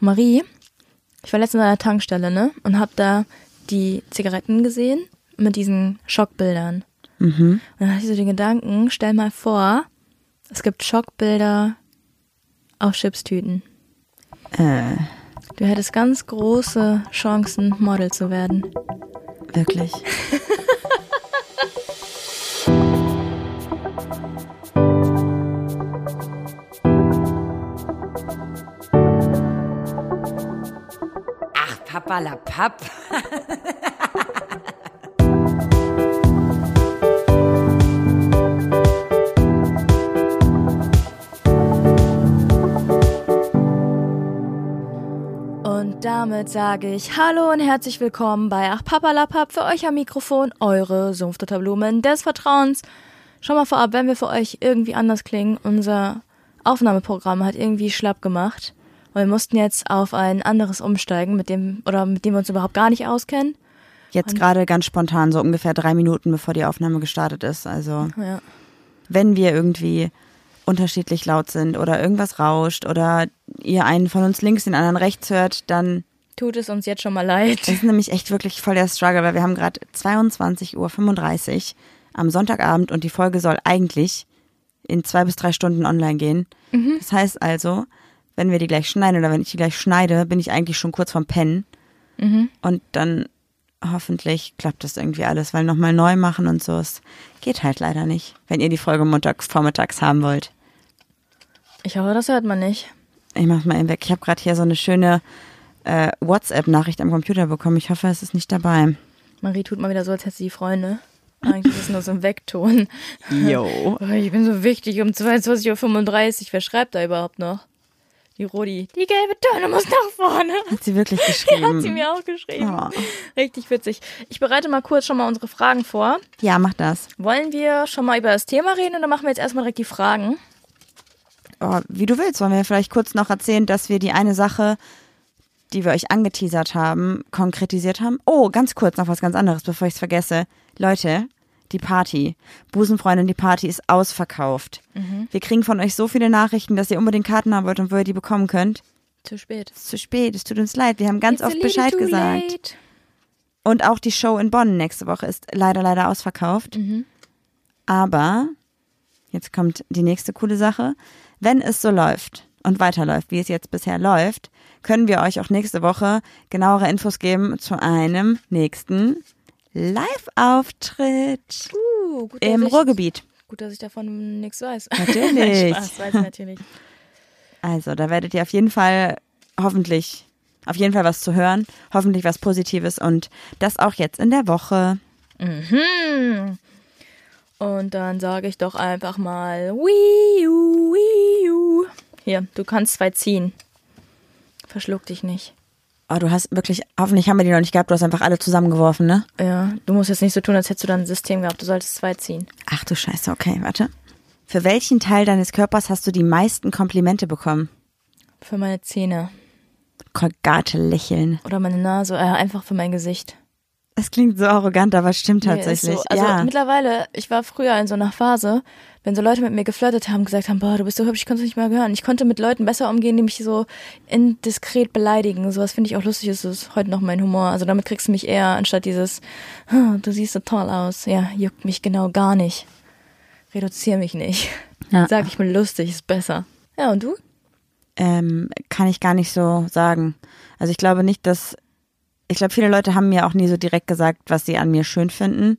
Marie, ich war letztens an der Tankstelle, ne? Und hab da die Zigaretten gesehen mit diesen Schockbildern. Mhm. Und dann hatte ich so den Gedanken, stell mal vor, es gibt Schockbilder auf Chipstüten. Äh, Du hättest ganz große Chancen, Model zu werden. wirklich. Ach, Papa la Papp. Und damit sage ich Hallo und herzlich willkommen bei Ach Papalapap für euch am Mikrofon, eure Sumpfdotterblumen des Vertrauens. Schon mal vorab, wenn wir für euch irgendwie anders klingen, unser Aufnahmeprogramm hat irgendwie schlapp gemacht. Und wir mussten jetzt auf ein anderes umsteigen, mit dem, oder mit dem wir uns überhaupt gar nicht auskennen. Jetzt gerade ganz spontan, so ungefähr drei Minuten, bevor die Aufnahme gestartet ist. Also, Ja. wenn wir irgendwie unterschiedlich laut sind oder irgendwas rauscht oder ihr einen von uns links, den anderen rechts hört, dann Tut es uns jetzt schon mal leid. ist nämlich echt wirklich voll der Struggle, weil wir haben gerade 22.35 Uhr am Sonntagabend und die Folge soll eigentlich in zwei bis drei Stunden online gehen. Das heißt also, wenn wir die gleich schneiden oder wenn ich die gleich schneide, bin ich eigentlich schon kurz vorm Pennen. Und dann hoffentlich klappt das irgendwie alles, weil nochmal neu machen und so, es geht halt leider nicht, wenn ihr die Folge montags vormittags haben wollt. Ich hoffe, das hört man nicht. Ich mach's mal eben weg. Ich habe gerade hier so eine schöne äh, WhatsApp-Nachricht am Computer bekommen. Ich hoffe, es ist nicht dabei. Marie tut mal wieder so, als hätte sie Freunde. Eigentlich ist es nur so ein Wegton. Yo. Oh, Ich bin so wichtig um 22.35 Uhr. Wer schreibt da überhaupt noch? Die Rodi. Die gelbe Tonne muss nach vorne. Hat sie wirklich Hat geschrieben? sie mir auch geschrieben. Oh. Richtig witzig. Ich bereite mal kurz schon mal unsere Fragen vor. Ja, mach das. Wollen wir schon mal über das Thema reden oder machen wir jetzt erstmal direkt die Fragen? Oh, wie du willst, wollen wir vielleicht kurz noch erzählen, dass wir die eine Sache, die wir euch angeteasert haben, konkretisiert haben? Oh, ganz kurz noch was ganz anderes, bevor ich es vergesse. Leute, die Party. Busenfreundin, die Party ist ausverkauft. Wir kriegen von euch so viele Nachrichten, dass ihr unbedingt Karten haben wollt und wo ihr die bekommen könnt. Zu spät. Es ist zu spät, es tut uns leid. Wir haben ganz It's oft Bescheid gesagt. late. Und auch die Show in Bonn nächste Woche ist leider, leider ausverkauft. Aber jetzt kommt die nächste coole Sache. Wenn es so läuft und weiterläuft, wie es jetzt bisher läuft, können wir euch auch nächste Woche genauere Infos geben zu einem nächsten Live-Auftritt Uh, im ich, Ruhrgebiet. Gut, dass ich davon nichts weiß. Natürlich. Spaß, weiß ich natürlich. Also, da werdet ihr auf jeden Fall hoffentlich, auf jeden Fall was zu hören, hoffentlich was Positives und das auch jetzt in der Woche. Mhm. Und dann sage ich doch einfach mal Wii U, Wii U. Hier, du kannst zwei ziehen. Verschluck dich nicht. Oh, du hast wirklich, hoffentlich haben wir die noch nicht gehabt, du hast einfach alle zusammengeworfen, ne? Ja, du musst jetzt nicht so tun, als hättest du dann ein System gehabt. Du solltest zwei ziehen. Ach du Scheiße, okay, warte. Für welchen Teil deines Körpers hast du die meisten Komplimente bekommen? Für meine Zähne. Kolgate lächeln. Oder meine Nase. Äh, einfach für mein Gesicht. Das klingt so arrogant, aber es stimmt Nee, tatsächlich. so. Also ja. mittlerweile, ich war früher in so einer Phase, wenn so Leute mit mir geflirtet haben, gesagt haben, boah, du bist so hübsch, ich konnte es nicht mehr hören. Ich konnte mit Leuten besser umgehen, die mich so indiskret beleidigen. Sowas finde ich auch lustig, das ist heute noch mein Humor. Also damit kriegst du mich eher, anstatt dieses, "Ah, du siehst so toll aus. Ja, juckt mich genau gar nicht. Reduziere mich nicht. Ja. Sag ich mir lustig, ist besser. Ja, und du? ähm, kann ich gar nicht so sagen. Also ich glaube nicht, dass ich glaube, viele Leute haben mir auch nie so direkt gesagt, was sie an mir schön finden.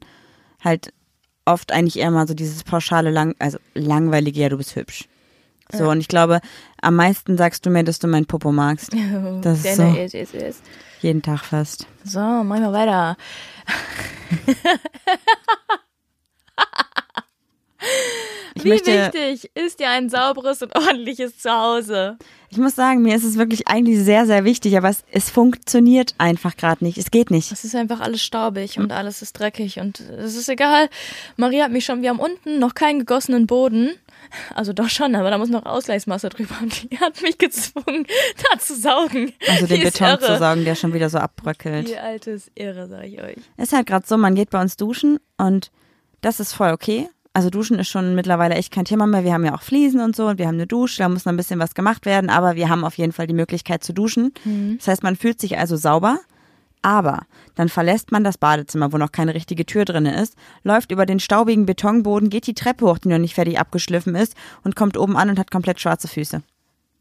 Halt oft eigentlich eher mal so dieses pauschale, lang, also langweilige, ja, du bist hübsch. So, und ich glaube, am meisten sagst du mir, dass du mein Popo magst. Das ist so. Ist, ist, ist. Jeden Tag fast. So, machen wir weiter. Ich Wie möchte, wichtig ist dir ein sauberes und ordentliches Zuhause? ich muss sagen, mir ist es wirklich eigentlich sehr, sehr wichtig, aber es, es funktioniert einfach gerade nicht. Es geht nicht. Es ist einfach alles staubig und alles ist dreckig und es ist egal. Maria hat mich schon, wir haben unten noch keinen gegossenen Boden. Also doch schon, aber da muss noch Ausgleichsmasse drüber und die hat mich gezwungen, da zu saugen. Also den Beton irre. zu saugen, der schon wieder so abbröckelt. Die alte ist irre, sag ich euch. Ist halt gerade so, man geht bei uns duschen und das ist voll okay. Also Duschen ist schon mittlerweile echt kein Thema mehr. Wir haben ja auch Fliesen und so und wir haben eine Dusche, da muss noch ein bisschen was gemacht werden, aber wir haben auf jeden Fall die Möglichkeit zu duschen. Das heißt, man fühlt sich also sauber, aber dann verlässt man das Badezimmer, wo noch keine richtige Tür drin ist, läuft über den staubigen Betonboden, geht die Treppe hoch, die noch nicht fertig abgeschliffen ist und kommt oben an und hat komplett schwarze Füße.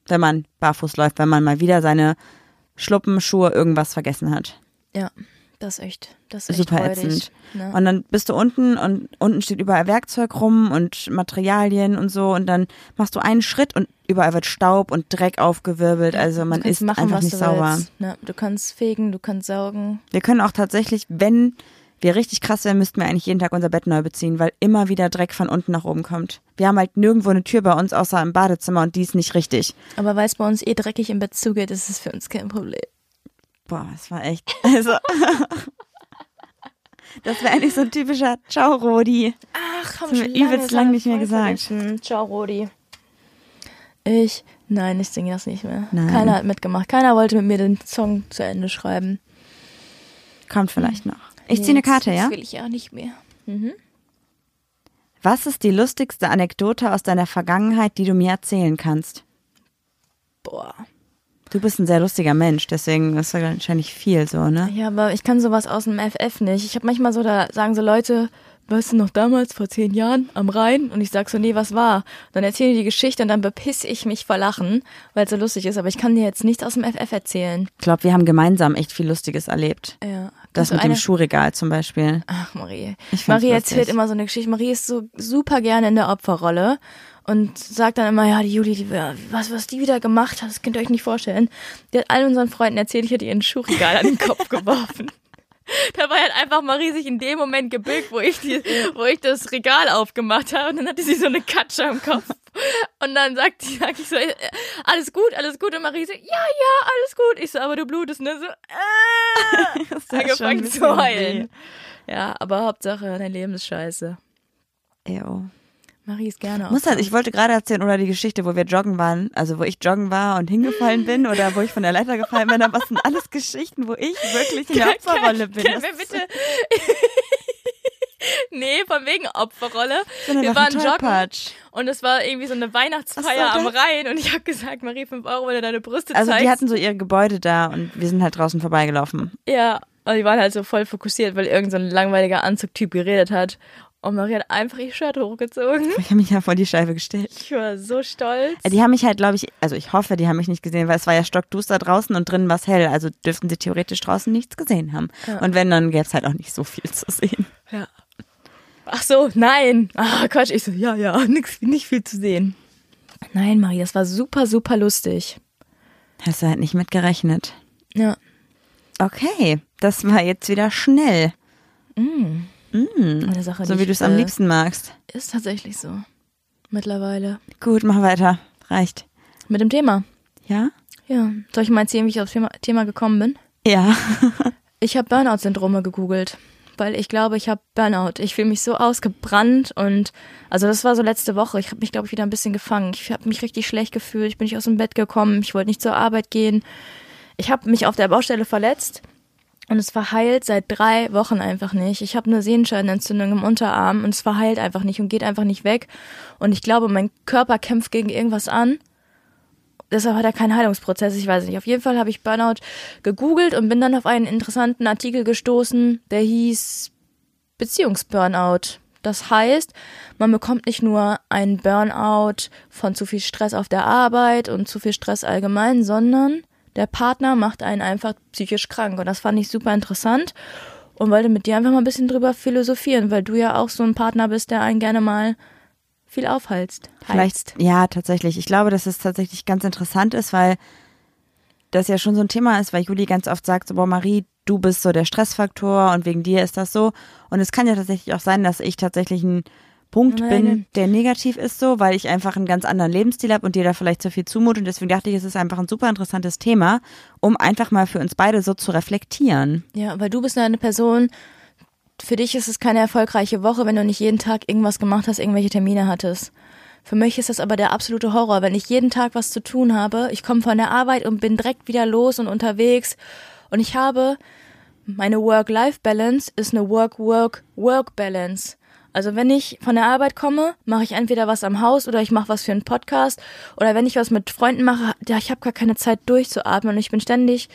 Wenn man barfuß läuft, wenn man mal wieder seine Schluppen, Schuhe, irgendwas vergessen hat. Ja, das ist echt, das ist echt Super räudig, ätzend. Ne? Und dann bist du unten und unten steht überall Werkzeug rum und Materialien und so und dann machst du einen Schritt und überall wird Staub und Dreck aufgewirbelt. Also man ist machen, einfach nicht sauber. Ne? Du kannst fegen, du kannst saugen. Wir können auch tatsächlich, wenn wir richtig krass wären, müssten wir eigentlich jeden Tag unser Bett neu beziehen, weil immer wieder Dreck von unten nach oben kommt. Wir haben halt nirgendwo eine Tür bei uns, außer im Badezimmer und die ist nicht richtig. Aber weil es bei uns eh dreckig im Bett zugeht, ist es für uns kein Problem. Boah, das war echt. Also. Das wäre eigentlich so ein typischer Ciao, Rodi. Ach, haben wir übelst lang nicht mehr gesagt. Ciao, Rodi. Ich, nein, ich singe das nicht mehr. Nein. Keiner hat mitgemacht. Keiner wollte mit mir den Song zu Ende schreiben. Kommt vielleicht noch. Ich ziehe eine Karte, ja? Das will ich ja nicht mehr. Mhm. Was ist die lustigste Anekdote aus deiner Vergangenheit, die du mir erzählen kannst? Boah. Du bist ein sehr lustiger Mensch, deswegen ist da wahrscheinlich viel so, ne? Ja, aber ich kann sowas aus dem FF nicht. Ich habe manchmal so, da sagen so Leute, weißt du noch damals, vor zehn Jahren, am Rhein? Und ich sag so, nee, was war? Dann erzählen die die Geschichte und dann bepiss ich mich vor Lachen, weil es so lustig ist. Aber ich kann dir jetzt nichts aus dem FF erzählen. Ich glaube, wir haben gemeinsam echt viel Lustiges erlebt. Ja. Das du mit dem eine- Schuhregal zum Beispiel. Ach, Marie. Marie erzählt immer so eine Geschichte. Marie ist so super gerne in der Opferrolle und sagt dann immer, ja, die Juli, die, was, was die wieder gemacht hat, das könnt ihr euch nicht vorstellen. Die hat all unseren Freunden erzählt, ich hätte ihr ein Schuhregal an den Kopf geworfen. Dabei hat einfach Marie sich in dem Moment gebückt, wo ich, die, wo ich das Regal aufgemacht habe. Und dann hatte sie so eine Katsche am Kopf. Und dann sagt die, sag ich so, äh, alles gut, alles gut. Und Marie so, ja, ja, alles gut. Ich so, aber du blutest, ne? So, äh, Das angefangen zu heulen. Ja, aber Hauptsache, dein Leben ist scheiße. Ew. Marie ist gerne Muss das, ich wollte gerade erzählen, oder die Geschichte, wo wir joggen waren, also wo ich joggen war und hingefallen bin oder wo ich von der Leiter gefallen bin, aber was sind alles Geschichten, wo ich wirklich in der Opferrolle bin. Können wir bitte... nee, von wegen Opferrolle. so eine wir waren joggen und es war irgendwie so eine Weihnachtsfeier am? Rhein und ich habe gesagt, Marie, 5 Euro, wenn du deine Brüste Also zeigst. die hatten so ihre Gebäude da und wir sind halt draußen vorbeigelaufen. ja, und die waren halt so voll fokussiert, weil irgend so ein langweiliger Anzugtyp geredet hat. Und Marie hat einfach ihr Shirt hochgezogen. Ich habe mich ja vor die Scheibe gestellt. Ich war so stolz. Die haben mich halt, glaube ich, also ich hoffe, die haben mich nicht gesehen, weil es war ja stockduster draußen und drinnen war es hell. Also dürften sie theoretisch draußen nichts gesehen haben. Ja. Und wenn, dann gäbe es halt auch nicht so viel zu sehen. Ja. Ach so, nein. Ah, Quatsch. Ich so, ja, ja, nix, nicht viel zu sehen. Nein, Marie, das war super, super lustig. Hast du halt nicht mit gerechnet. Ja. Okay, das war jetzt wieder schnell. Eine Sache, So wie du es am äh, liebsten magst. Ist tatsächlich so. Mittlerweile. Gut, mach weiter. Reicht. Mit dem Thema. Ja? Ja. Soll ich mal erzählen, wie ich aufs Thema, Thema gekommen bin? Ja. Ich habe Burnout-Syndrome gegoogelt, weil ich glaube, ich habe Burnout. Ich fühle mich so ausgebrannt und also das war so letzte Woche. Ich habe mich, glaube ich, wieder ein bisschen gefangen. Ich habe mich richtig schlecht gefühlt. Ich bin nicht aus dem Bett gekommen. Ich wollte nicht zur Arbeit gehen. Ich habe mich auf der Baustelle verletzt und es verheilt seit drei Wochen einfach nicht. Ich habe eine Sehenscheidenentzündung im Unterarm und es verheilt einfach nicht und geht einfach nicht weg. Und ich glaube, mein Körper kämpft gegen irgendwas an deshalb hat er keinen Heilungsprozess, ich weiß nicht. Auf jeden Fall habe ich Burnout gegoogelt und bin dann auf einen interessanten Artikel gestoßen, der hieß Beziehungsburnout. Das heißt, man bekommt nicht nur einen Burnout von zu viel Stress auf der Arbeit und zu viel Stress allgemein, sondern der Partner macht einen einfach psychisch krank. Und das fand ich super interessant und wollte mit dir einfach mal ein bisschen drüber philosophieren, weil du ja auch so ein Partner bist, der einen gerne mal viel aufhalst. Vielleicht, ja, tatsächlich. Ich glaube, dass es tatsächlich ganz interessant ist, weil das ja schon so ein Thema ist, weil Juli ganz oft sagt, so, boah, Marie, du bist so der Stressfaktor und wegen dir ist das so. Und es kann ja tatsächlich auch sein, dass ich tatsächlich ein Punkt Nein. bin, der negativ ist so, weil ich einfach einen ganz anderen Lebensstil habe und dir da vielleicht zu viel zumut. Und deswegen dachte ich, es ist einfach ein super interessantes Thema, um einfach mal für uns beide so zu reflektieren. Ja, weil du bist eine Person, für dich ist es keine erfolgreiche Woche, wenn du nicht jeden Tag irgendwas gemacht hast, irgendwelche Termine hattest. Für mich ist das aber der absolute Horror, wenn ich jeden Tag was zu tun habe. Ich komme von der Arbeit und bin direkt wieder los und unterwegs. Und ich habe meine Work-Life-Balance ist eine Work-Work-Work-Balance. Also wenn ich von der Arbeit komme, mache ich entweder was am Haus oder ich mache was für einen Podcast oder wenn ich was mit Freunden mache, ja, ich habe gar keine Zeit durchzuatmen und ich bin ständig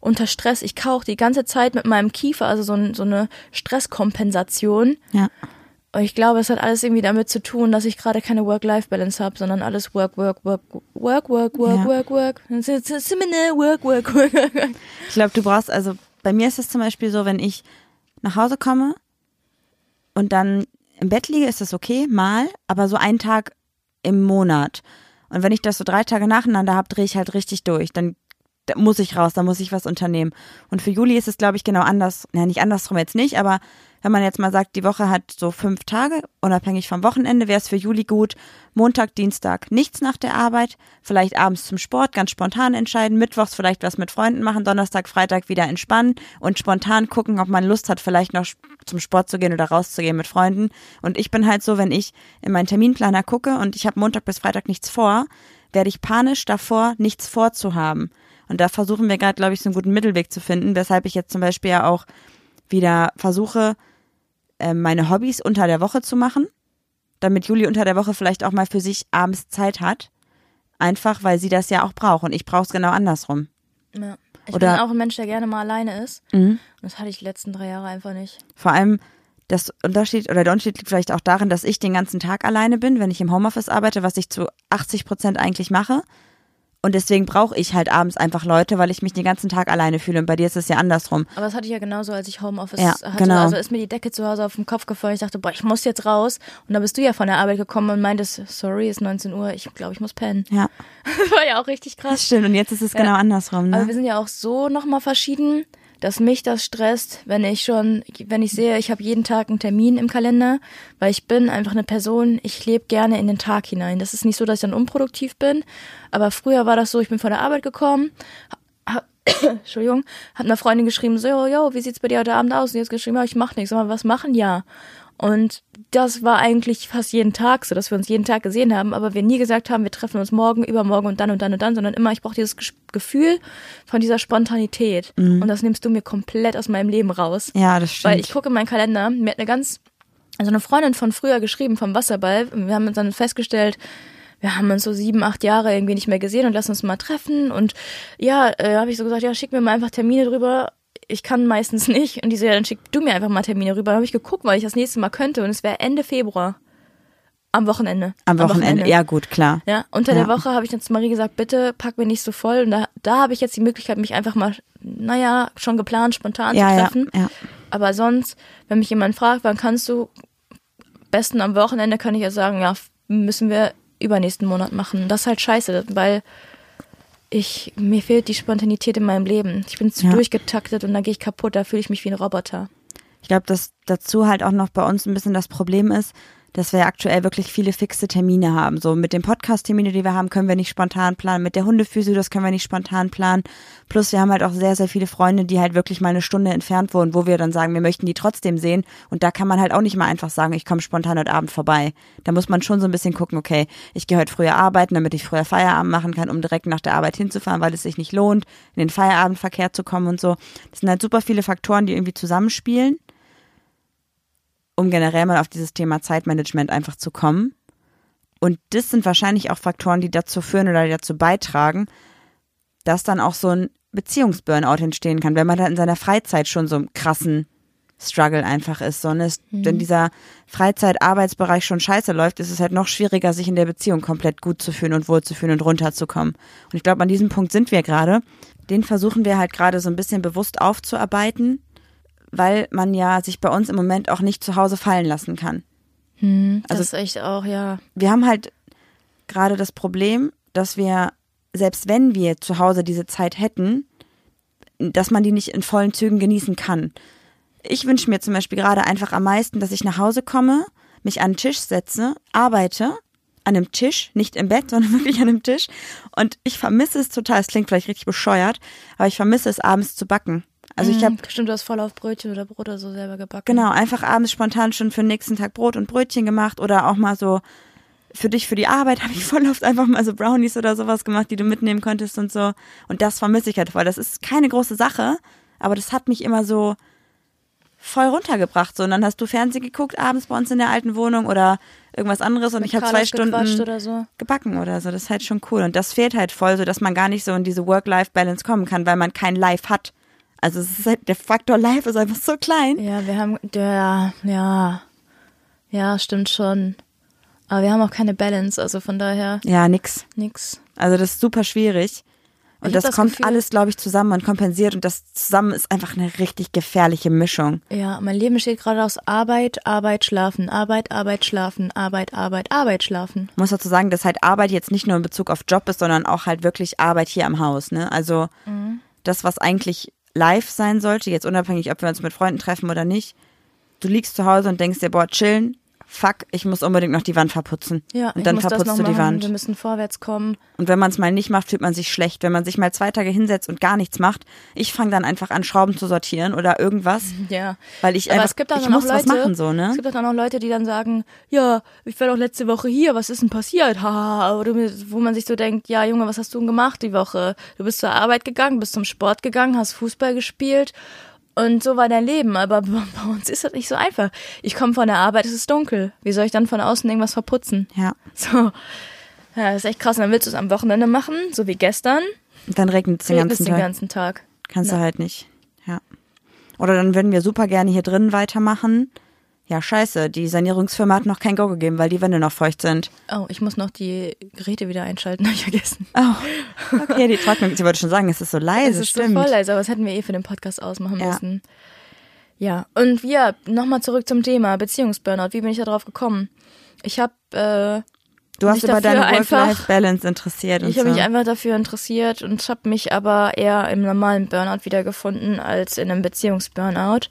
unter Stress. Ich kauche die ganze Zeit mit meinem Kiefer, also so, ein, so eine Stresskompensation. Ja. Und ich glaube, es hat alles irgendwie damit zu tun, dass ich gerade keine Work-Life-Balance habe, sondern alles Work, Work, Work, Work, Work, Work, Ja. Work, Work. Work, Work, Work. Ich glaube, du brauchst, also bei mir ist es zum Beispiel so, wenn ich nach Hause komme und dann im Bett liege, ist das okay, mal, aber so einen Tag im Monat. Und wenn ich das so drei Tage nacheinander habe, drehe ich halt richtig durch. Dann da muss ich raus, da muss ich was unternehmen. Und für Juli ist es, glaube ich, genau anders. Ja, nicht andersrum jetzt nicht, aber wenn man jetzt mal sagt, die Woche hat so fünf Tage, unabhängig vom Wochenende, wäre es für Juli gut, Montag, Dienstag nichts nach der Arbeit, vielleicht abends zum Sport, ganz spontan entscheiden, mittwochs vielleicht was mit Freunden machen, Donnerstag, Freitag wieder entspannen und spontan gucken, ob man Lust hat, vielleicht noch zum Sport zu gehen oder rauszugehen mit Freunden. Und ich bin halt so, wenn ich in meinen Terminplaner gucke und ich habe Montag bis Freitag nichts vor, werde ich panisch davor, nichts vorzuhaben. Und da versuchen wir gerade, glaube ich, so einen guten Mittelweg zu finden, weshalb ich jetzt zum Beispiel ja auch wieder versuche, äh, meine Hobbys unter der Woche zu machen, damit Juli unter der Woche vielleicht auch mal für sich abends Zeit hat. Einfach, weil sie das ja auch braucht und ich brauche es genau andersrum. Ja. Ich Oder- bin auch ein Mensch, der gerne mal alleine ist. Mhm. Und das hatte ich die letzten drei Jahre einfach nicht. Vor allem das Unterschied oder der Unterschied liegt vielleicht auch darin, dass ich den ganzen Tag alleine bin, wenn ich im Homeoffice arbeite, was ich zu 80 Prozent eigentlich mache. Und deswegen brauche ich halt abends einfach Leute, weil ich mich den ganzen Tag alleine fühle. Und bei dir ist es ja andersrum. Aber das hatte ich ja genauso, als ich Homeoffice Ja, hatte. genau. Also ist mir die Decke zu Hause auf den Kopf gefallen. Ich dachte, boah, ich muss jetzt raus. Und da bist du ja von der Arbeit gekommen und meintest, sorry, ist 19 Uhr, ich glaube, ich muss pennen. Ja, Das war ja auch richtig das krass. stimmt. Und jetzt ist es genau andersrum. Aber Ne? wir sind ja auch so nochmal verschieden, dass mich das stresst, wenn ich schon, wenn ich sehe, ich habe jeden Tag einen Termin im Kalender, weil ich bin einfach eine Person, ich lebe gerne in den Tag hinein. Das ist nicht so, dass ich dann unproduktiv bin, aber früher war das so, ich bin von der Arbeit gekommen, ha- Entschuldigung, hat einer Freundin geschrieben, so, yo, yo, wie sieht's bei dir heute Abend aus? Und hat geschrieben, ja, ich mach nichts. Aber was machen? Ja. Und das war eigentlich fast jeden Tag so, dass wir uns jeden Tag gesehen haben, aber wir nie gesagt haben, wir treffen uns morgen, übermorgen und dann und dann und dann, sondern immer, ich brauche dieses Gefühl von dieser Spontanität. Und das nimmst du mir komplett aus meinem Leben raus. Ja, das stimmt. Weil ich gucke in meinen Kalender, mir hat eine ganz, also eine Freundin von früher geschrieben, vom Wasserball. Wir haben uns dann festgestellt, wir haben uns so sieben, acht Jahre irgendwie nicht mehr gesehen und lass uns mal treffen. Und ja, äh, habe ich so gesagt, ja, schick mir mal einfach Termine drüber. Ich kann meistens nicht. Und die so, ja, dann schick du mir einfach mal Termine rüber. Dann habe ich geguckt, weil ich das nächste Mal könnte. Und es wäre Ende Februar. Am Wochenende. Am Wochenende, ja gut, klar. Ja, unter Ja. der Woche habe ich dann zu Marie gesagt, bitte pack mir nicht so voll. Und da, da habe ich jetzt die Möglichkeit, mich einfach mal, naja, schon geplant, spontan Ja, zu ja, treffen. ja. Aber sonst, wenn mich jemand fragt, wann kannst du, besten am Wochenende kann ich ja sagen, ja, müssen wir übernächsten Monat machen. Das ist halt scheiße, weil ich, mir fehlt die Spontanität in meinem Leben. Ich bin zu Ja. durchgetaktet und dann gehe ich kaputt, da fühle ich mich wie ein Roboter. Ich glaube, dass dazu halt auch noch bei uns ein bisschen das Problem ist, dass wir aktuell wirklich viele fixe Termine haben. So mit den Podcast-Termine, die wir haben, können wir nicht spontan planen. Mit der Hundephysio, das können wir nicht spontan planen. Plus wir haben halt auch sehr, sehr viele Freunde, die halt wirklich mal eine Stunde entfernt wohnen, wo wir dann sagen, wir möchten die trotzdem sehen. Und da kann man halt auch nicht mal einfach sagen, ich komme spontan heute Abend vorbei. Da muss man schon so ein bisschen gucken, okay, ich gehe heute früher arbeiten, damit ich früher Feierabend machen kann, um direkt nach der Arbeit hinzufahren, weil es sich nicht lohnt, in den Feierabendverkehr zu kommen und so. Das sind halt super viele Faktoren, die irgendwie zusammenspielen um generell mal auf dieses Thema Zeitmanagement einfach zu kommen. Und das sind wahrscheinlich auch Faktoren, die dazu führen oder dazu beitragen, dass dann auch so ein Beziehungsburnout entstehen kann, wenn man dann in seiner Freizeit schon so einen krassen Struggle einfach ist. So, und es, wenn dieser Freizeit-Arbeitsbereich schon scheiße läuft, ist es halt noch schwieriger, sich in der Beziehung komplett gut zu fühlen und wohlzufühlen und runterzukommen. Und ich glaube, an diesem Punkt sind wir gerade. Den versuchen wir halt gerade so ein bisschen bewusst aufzuarbeiten, weil man ja sich bei uns im Moment auch nicht zu Hause fallen lassen kann. Also, Also- das ist echt auch, ja. Wir haben halt gerade das Problem, dass wir, selbst wenn wir zu Hause diese Zeit hätten, dass man die nicht in vollen Zügen genießen kann. Ich wünsche mir zum Beispiel gerade einfach am meisten, dass ich nach Hause komme, mich an den Tisch setze, arbeite, an einem Tisch, nicht im Bett, sondern wirklich an einem Tisch. Und ich vermisse es total, es klingt vielleicht richtig bescheuert, aber ich vermisse es abends zu backen. Also ich habe Mhm, Stimmt, du hast voll auf Brötchen oder Brot oder so selber gebacken. Genau, einfach abends spontan schon für den nächsten Tag Brot und Brötchen gemacht oder auch mal so für dich, für die Arbeit habe ich voll oft einfach mal so Brownies oder sowas gemacht, die du mitnehmen konntest und so. Und das vermisse ich halt voll. Das ist keine große Sache, aber das hat mich immer so voll runtergebracht. So. Und dann hast du Fernsehen geguckt abends bei uns in der alten Wohnung oder irgendwas anderes und Mit ich habe zwei Stunden oder so. gebacken oder so. Das ist halt schon cool. Und das fehlt halt voll, so dass man gar nicht so in diese Work-Life-Balance kommen kann, weil man kein Life hat. Also es ist halt, der Faktor Life ist einfach so klein. Ja, wir haben, ja, ja, ja, stimmt schon. Aber wir haben auch keine Balance, also von daher Ja, nix. nix. Also das ist super schwierig. Und das, das kommt Gefühl- alles, glaube ich, zusammen und kompensiert. Und das zusammen ist einfach eine richtig gefährliche Mischung. Ja, mein Leben besteht gerade aus Arbeit, Arbeit, Schlafen, Arbeit, Arbeit, Schlafen, Arbeit, Arbeit, Arbeit, Schlafen. Ich muss dazu sagen, dass halt Arbeit jetzt nicht nur in Bezug auf Job ist, sondern auch halt wirklich Arbeit hier am Haus. Ne? Also das, was eigentlich live sein sollte, jetzt unabhängig, ob wir uns mit Freunden treffen oder nicht. Du liegst zu Hause und denkst dir, boah, chillen, fuck, ich muss unbedingt noch die Wand verputzen. Ja, und dann verputzt du die machen. Wand. Wir müssen vorwärts kommen. Und wenn man es mal nicht macht, fühlt man sich schlecht. Wenn man sich mal zwei Tage hinsetzt und gar nichts macht, ich fange dann einfach an, Schrauben zu sortieren oder irgendwas. Ja. Weil ich Aber einfach, es gibt dann ich muss noch was Leute, machen, so, ne? Es gibt dann auch Leute, die dann sagen, ja, ich war doch letzte Woche hier, was ist denn passiert? Haha, oder wo man sich so denkt, ja, Junge, was hast du denn gemacht die Woche? Du bist zur Arbeit gegangen, bist zum Sport gegangen, hast Fußball gespielt und so war dein Leben. Aber bei uns ist das nicht so einfach. Ich komme von der Arbeit, es ist dunkel. Wie soll ich dann von außen irgendwas verputzen? Ja. So. Ja, das ist echt krass. Und dann willst du es am Wochenende machen, so wie gestern. Und dann regnet es den ganzen den Tag. ganzen Tag. Kannst du halt nicht. Ja. Oder dann würden wir super gerne hier drinnen weitermachen. Ja, scheiße, die Sanierungsfirma hat noch kein Go gegeben, weil die Wände noch feucht sind. Oh, ich muss noch die Geräte wieder einschalten, habe ich vergessen. Oh, okay, die Trocknung. Sie wollte schon sagen, es ist so leise, Es ist stimmt. so voll leise, aber das hätten wir eh für den Podcast ausmachen Ja. müssen. Ja, und wir, nochmal zurück zum Thema Beziehungsburnout. Wie bin ich da drauf gekommen? Ich habe äh, du hast mich über deine Work-Life-Balance interessiert und ich habe so. mich einfach dafür interessiert und habe mich aber eher im normalen Burnout wiedergefunden als in einem Beziehungsburnout.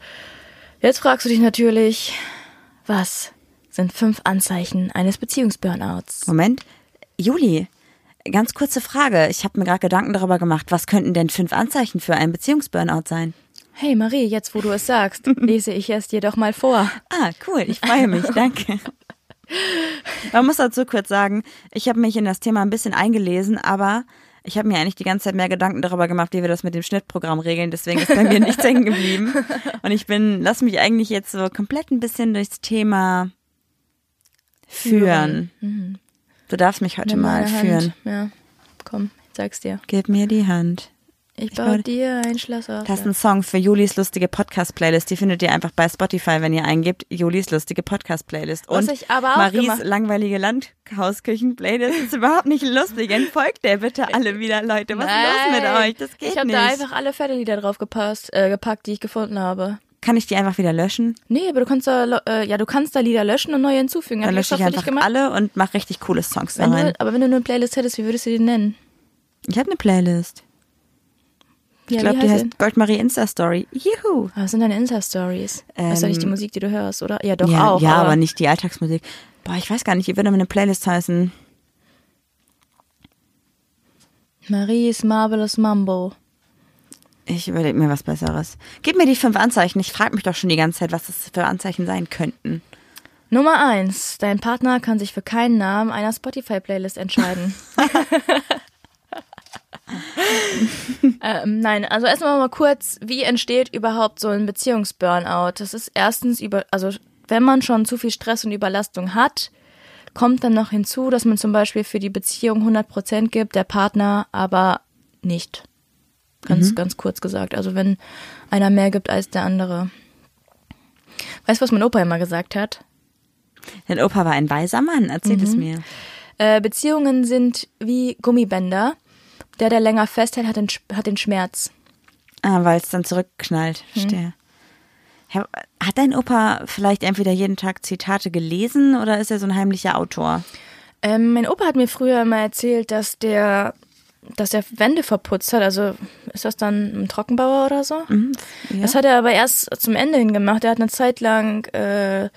Jetzt fragst du dich natürlich, was sind fünf Anzeichen eines Beziehungsburnouts? Moment. Juli, ganz kurze Frage. Ich habe mir gerade Gedanken darüber gemacht, was könnten denn fünf Anzeichen für einen Beziehungsburnout sein? Hey Marie, jetzt wo du es sagst, lese ich es dir doch mal vor. Ah, cool, ich freue mich, danke. Man muss dazu kurz sagen, ich habe mich in das Thema ein bisschen eingelesen, aber ich habe mir eigentlich die ganze Zeit mehr Gedanken darüber gemacht, wie wir das mit dem Schnittprogramm regeln. Deswegen ist bei mir nichts hängen geblieben. Und ich bin, lass mich eigentlich jetzt so komplett ein bisschen durchs Thema führen. Du darfst mich heute Nimm mal führen. Hand. Ja, komm, ich zeig's dir. Gib mir die Hand. Ich Ich baue baue- dir ein Schloss auf. Das ist ein Song für Julis lustige Podcast-Playlist. Die findet ihr einfach bei Spotify, wenn ihr eingibt, Julis lustige Podcast-Playlist. Und ich Maries langweilige Landhausküchen-Playlist ist überhaupt nicht lustig. Entfolgt der bitte alle wieder, Leute. Was ist los mit Nein. euch? Das geht ich habe nicht. da einfach alle Pferdelieder drauf gepasst, äh, gepackt, die ich gefunden habe. Kann ich die einfach wieder löschen? Nee, aber du kannst da, äh, ja, du kannst da Lieder löschen und neue hinzufügen. Hab Dann lösche ich einfach gemacht. alle und mache richtig coole Songs da rein. aber wenn du nur eine Playlist hättest, wie würdest du die nennen? Ich habe eine Playlist. Ich Ja, glaube, die heißt heißt Goldmarie Insta-Story. Juhu. Ah, das sind deine Insta-Stories. das ist doch nicht die Ähm, Musik, die du hörst, oder? Ja, doch ja, auch. ja aber, nicht die Alltagsmusik. Boah, ich weiß gar nicht, wie würde meine Playlist heißen? Marie's Marvelous Mambo. Ich überlege mir was Besseres. Gib mir die fünf Anzeichen. Ich frage mich doch schon die ganze Zeit, was das für Anzeichen sein könnten. Nummer eins. Dein Partner kann sich für keinen Namen einer Spotify-Playlist entscheiden. ähm, nein, also erstmal mal kurz, wie entsteht überhaupt so ein Beziehungsburnout? Das ist erstens über, also wenn man schon zu viel Stress und Überlastung hat, kommt dann noch hinzu, dass man zum Beispiel für die Beziehung 100% gibt, der Partner aber nicht. Ganz, ganz kurz gesagt. Also wenn einer mehr gibt als der andere. Weißt du, was mein Opa immer gesagt hat? Dein Opa war ein weiser Mann. Erzähl es mir. Äh, Beziehungen sind wie Gummibänder. Der, der länger festhält, hat den, hat den Schmerz. Ah, weil es dann zurückknallt. Verstehe. Herr- Hat dein Opa vielleicht entweder jeden Tag Zitate gelesen oder ist er so ein heimlicher Autor? Ähm, mein Opa hat mir früher immer erzählt, dass der, dass er Wände verputzt hat. Also ist das dann ein Trockenbauer oder so? ja. Das hat er aber erst zum Ende hin gemacht. Er hat eine Zeit lang äh,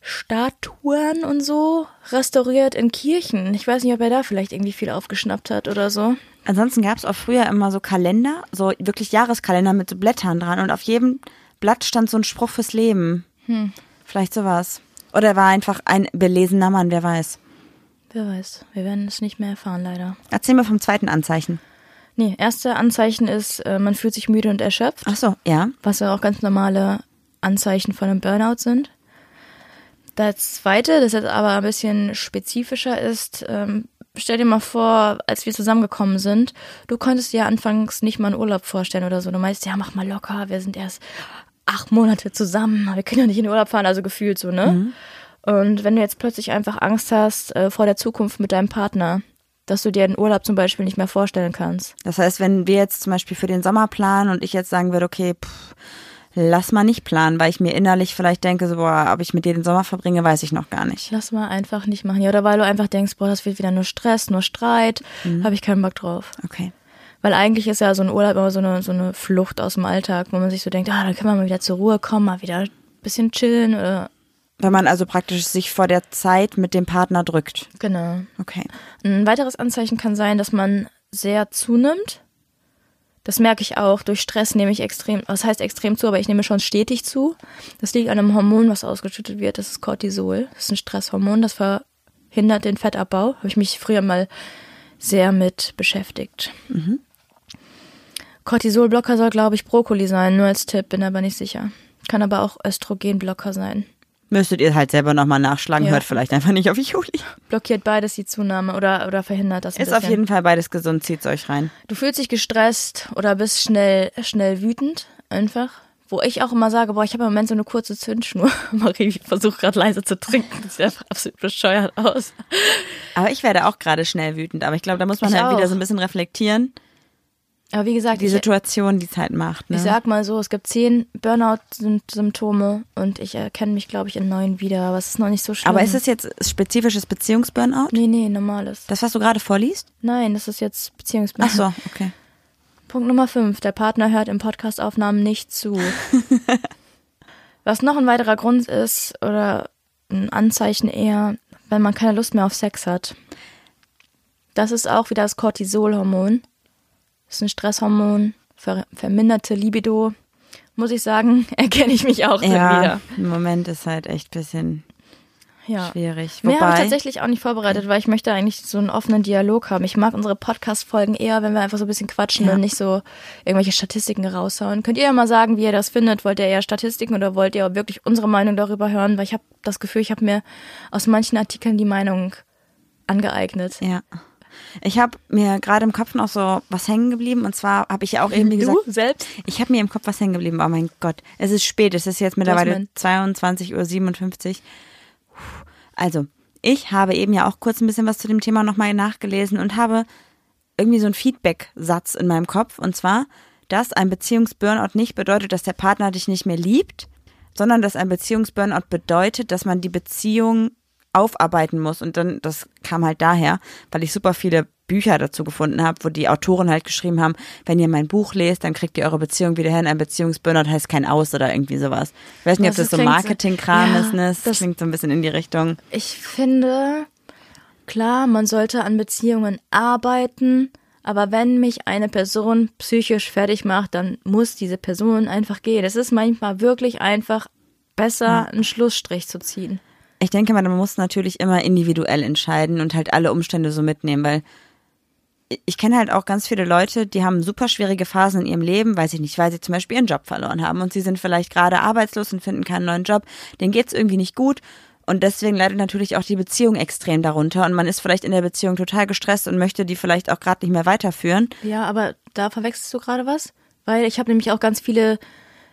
Statuen und so restauriert in Kirchen. Ich weiß nicht, ob er da vielleicht irgendwie viel aufgeschnappt hat oder so. Ansonsten gab es auch früher immer so Kalender, so wirklich Jahreskalender mit so Blättern dran und auf jedem Blatt stand so ein Spruch fürs Leben. Vielleicht sowas. Oder er war einfach ein belesener Mann, wer weiß. Wer weiß. Wir werden es nicht mehr erfahren, leider. Erzähl mir vom zweiten Anzeichen. Nee, erste Anzeichen ist, äh, man fühlt sich müde und erschöpft, Ach so, ja. was ja auch ganz normale Anzeichen von einem Burnout sind. Das zweite, das jetzt aber ein bisschen spezifischer ist, ähm, stell dir mal vor, als wir zusammengekommen sind, du konntest dir anfangs nicht mal einen Urlaub vorstellen oder so. Du meinst, ja, mach mal locker, wir sind erst acht Monate zusammen, wir können ja nicht in den Urlaub fahren, also gefühlt so, ne? Mhm. Und wenn du jetzt plötzlich einfach Angst hast äh, vor der Zukunft mit deinem Partner, dass du dir den Urlaub zum Beispiel nicht mehr vorstellen kannst. Das heißt, wenn wir jetzt zum Beispiel für den Sommer planen und ich jetzt sagen würde, okay, pff, lass mal nicht planen, weil ich mir innerlich vielleicht denke, so, boah, ob ich mit dir den Sommer verbringe, weiß ich noch gar nicht. Lass mal einfach nicht machen. Ja, oder weil du einfach denkst, boah, das wird wieder nur Stress, nur Streit, habe ich keinen Bock drauf. Okay. Weil eigentlich ist ja so ein Urlaub immer so eine, so eine Flucht aus dem Alltag, wo man sich so denkt, ah, dann können wir mal wieder zur Ruhe kommen, mal wieder ein bisschen chillen oder Wenn man also praktisch sich vor der Zeit mit dem Partner drückt. genau. Okay. Ein weiteres Anzeichen kann sein, dass man sehr zunimmt. Das merke ich auch. Durch Stress nehme ich extrem, was heißt extrem zu, aber ich nehme schon stetig zu. Das liegt an einem Hormon, was ausgeschüttet wird. Das ist Cortisol. Das ist ein Stresshormon, das verhindert den Fettabbau. Habe ich mich früher mal sehr mit beschäftigt. Cortisolblocker soll, glaube ich, Brokkoli sein, nur als Tipp, bin aber nicht sicher. Kann aber auch Östrogenblocker sein. Müsstet ihr halt selber nochmal nachschlagen, Ja. hört vielleicht einfach nicht auf Juli. Blockiert beides die Zunahme oder, oder verhindert das Ist auf bisschen. jeden Fall beides gesund, zieht's euch rein. Du fühlst dich gestresst oder bist schnell, schnell wütend, einfach. Wo ich auch immer sage, boah, ich habe im Moment so eine kurze Zündschnur. Marie versucht gerade leise zu trinken. Das sieht einfach absolut bescheuert aus. Aber ich werde auch gerade schnell wütend, aber ich glaube, da muss man Ich halt auch. wieder so ein bisschen reflektieren, Aber wie gesagt, die Situation, die es halt macht. Ne? ich sag mal so, es gibt zehn Burnout-Symptome und ich erkenne mich, glaube ich, in neun wieder. Aber es ist noch nicht so schlimm. aber ist es jetzt spezifisches Beziehungsburnout? Nee, nee, normales. Das, was du gerade vorliest? Nein, das ist jetzt Beziehungsbindung. Ach so, okay. Punkt Nummer 5. Der Partner hört im Podcastaufnahmen nicht zu. Was noch ein weiterer Grund ist, oder ein Anzeichen eher, wenn man keine Lust mehr auf Sex hat. Das ist auch wieder das Cortisolhormon. Ist ein Stresshormon, ver verminderte Libido. Muss ich sagen, erkenne ich mich auch Ja, wieder. im Moment ist halt echt ein bisschen Ja. schwierig. Mehr habe ich Wobei, tatsächlich auch nicht vorbereitet, weil ich möchte eigentlich so einen offenen Dialog haben. Ich mag unsere Podcast-Folgen eher, wenn wir einfach so ein bisschen quatschen Ja. und nicht so irgendwelche Statistiken raushauen. Könnt ihr ja mal sagen, wie ihr das findet? Wollt ihr eher Statistiken oder wollt ihr wirklich unsere Meinung darüber hören? Weil ich habe das Gefühl, ich habe mir aus manchen Artikeln die Meinung angeeignet. ja. Ich habe mir gerade im Kopf noch so was hängen geblieben und zwar habe ich ja auch eben wie gesagt, du selbst? ich habe mir im Kopf was hängen geblieben. Oh mein Gott, es ist spät, es ist jetzt mittlerweile denn? 22.57 Uhr. Also, ich habe eben ja auch kurz ein bisschen was zu dem Thema nochmal nachgelesen und habe irgendwie so einen Feedback-Satz in meinem Kopf und zwar, dass ein Beziehungsburnout nicht bedeutet, dass der Partner dich nicht mehr liebt, sondern dass ein Beziehungsburnout bedeutet, dass man die Beziehung aufarbeiten muss. Und dann, das kam halt daher, weil ich super viele Bücher dazu gefunden habe, wo die Autoren halt geschrieben haben, wenn ihr mein Buch lest, dann kriegt ihr eure Beziehung wieder hin. Ein Beziehungsburnout heißt kein Aus oder irgendwie sowas. Ich weiß nicht, ob Das das so so- Marketingkram Ja, ist, ne? Das, das- klingt so ein bisschen in die Richtung. Ich finde, klar, man sollte an Beziehungen arbeiten, aber wenn mich eine Person psychisch fertig macht, dann muss diese Person einfach gehen. Es ist manchmal wirklich einfach besser, einen Schlussstrich zu ziehen. Ich denke mal, man muss natürlich immer individuell entscheiden und halt alle Umstände so mitnehmen, weil ich kenne halt auch ganz viele Leute, die haben super schwierige Phasen in ihrem Leben, weiß ich nicht, weil sie zum Beispiel ihren Job verloren haben und sie sind vielleicht gerade arbeitslos und finden keinen neuen Job, denen geht's irgendwie nicht gut und deswegen leidet natürlich auch die Beziehung extrem darunter und man ist vielleicht in der Beziehung total gestresst und möchte die vielleicht auch gerade nicht mehr weiterführen. Ja, aber da verwechselst du gerade was? Weil ich habe nämlich auch ganz viele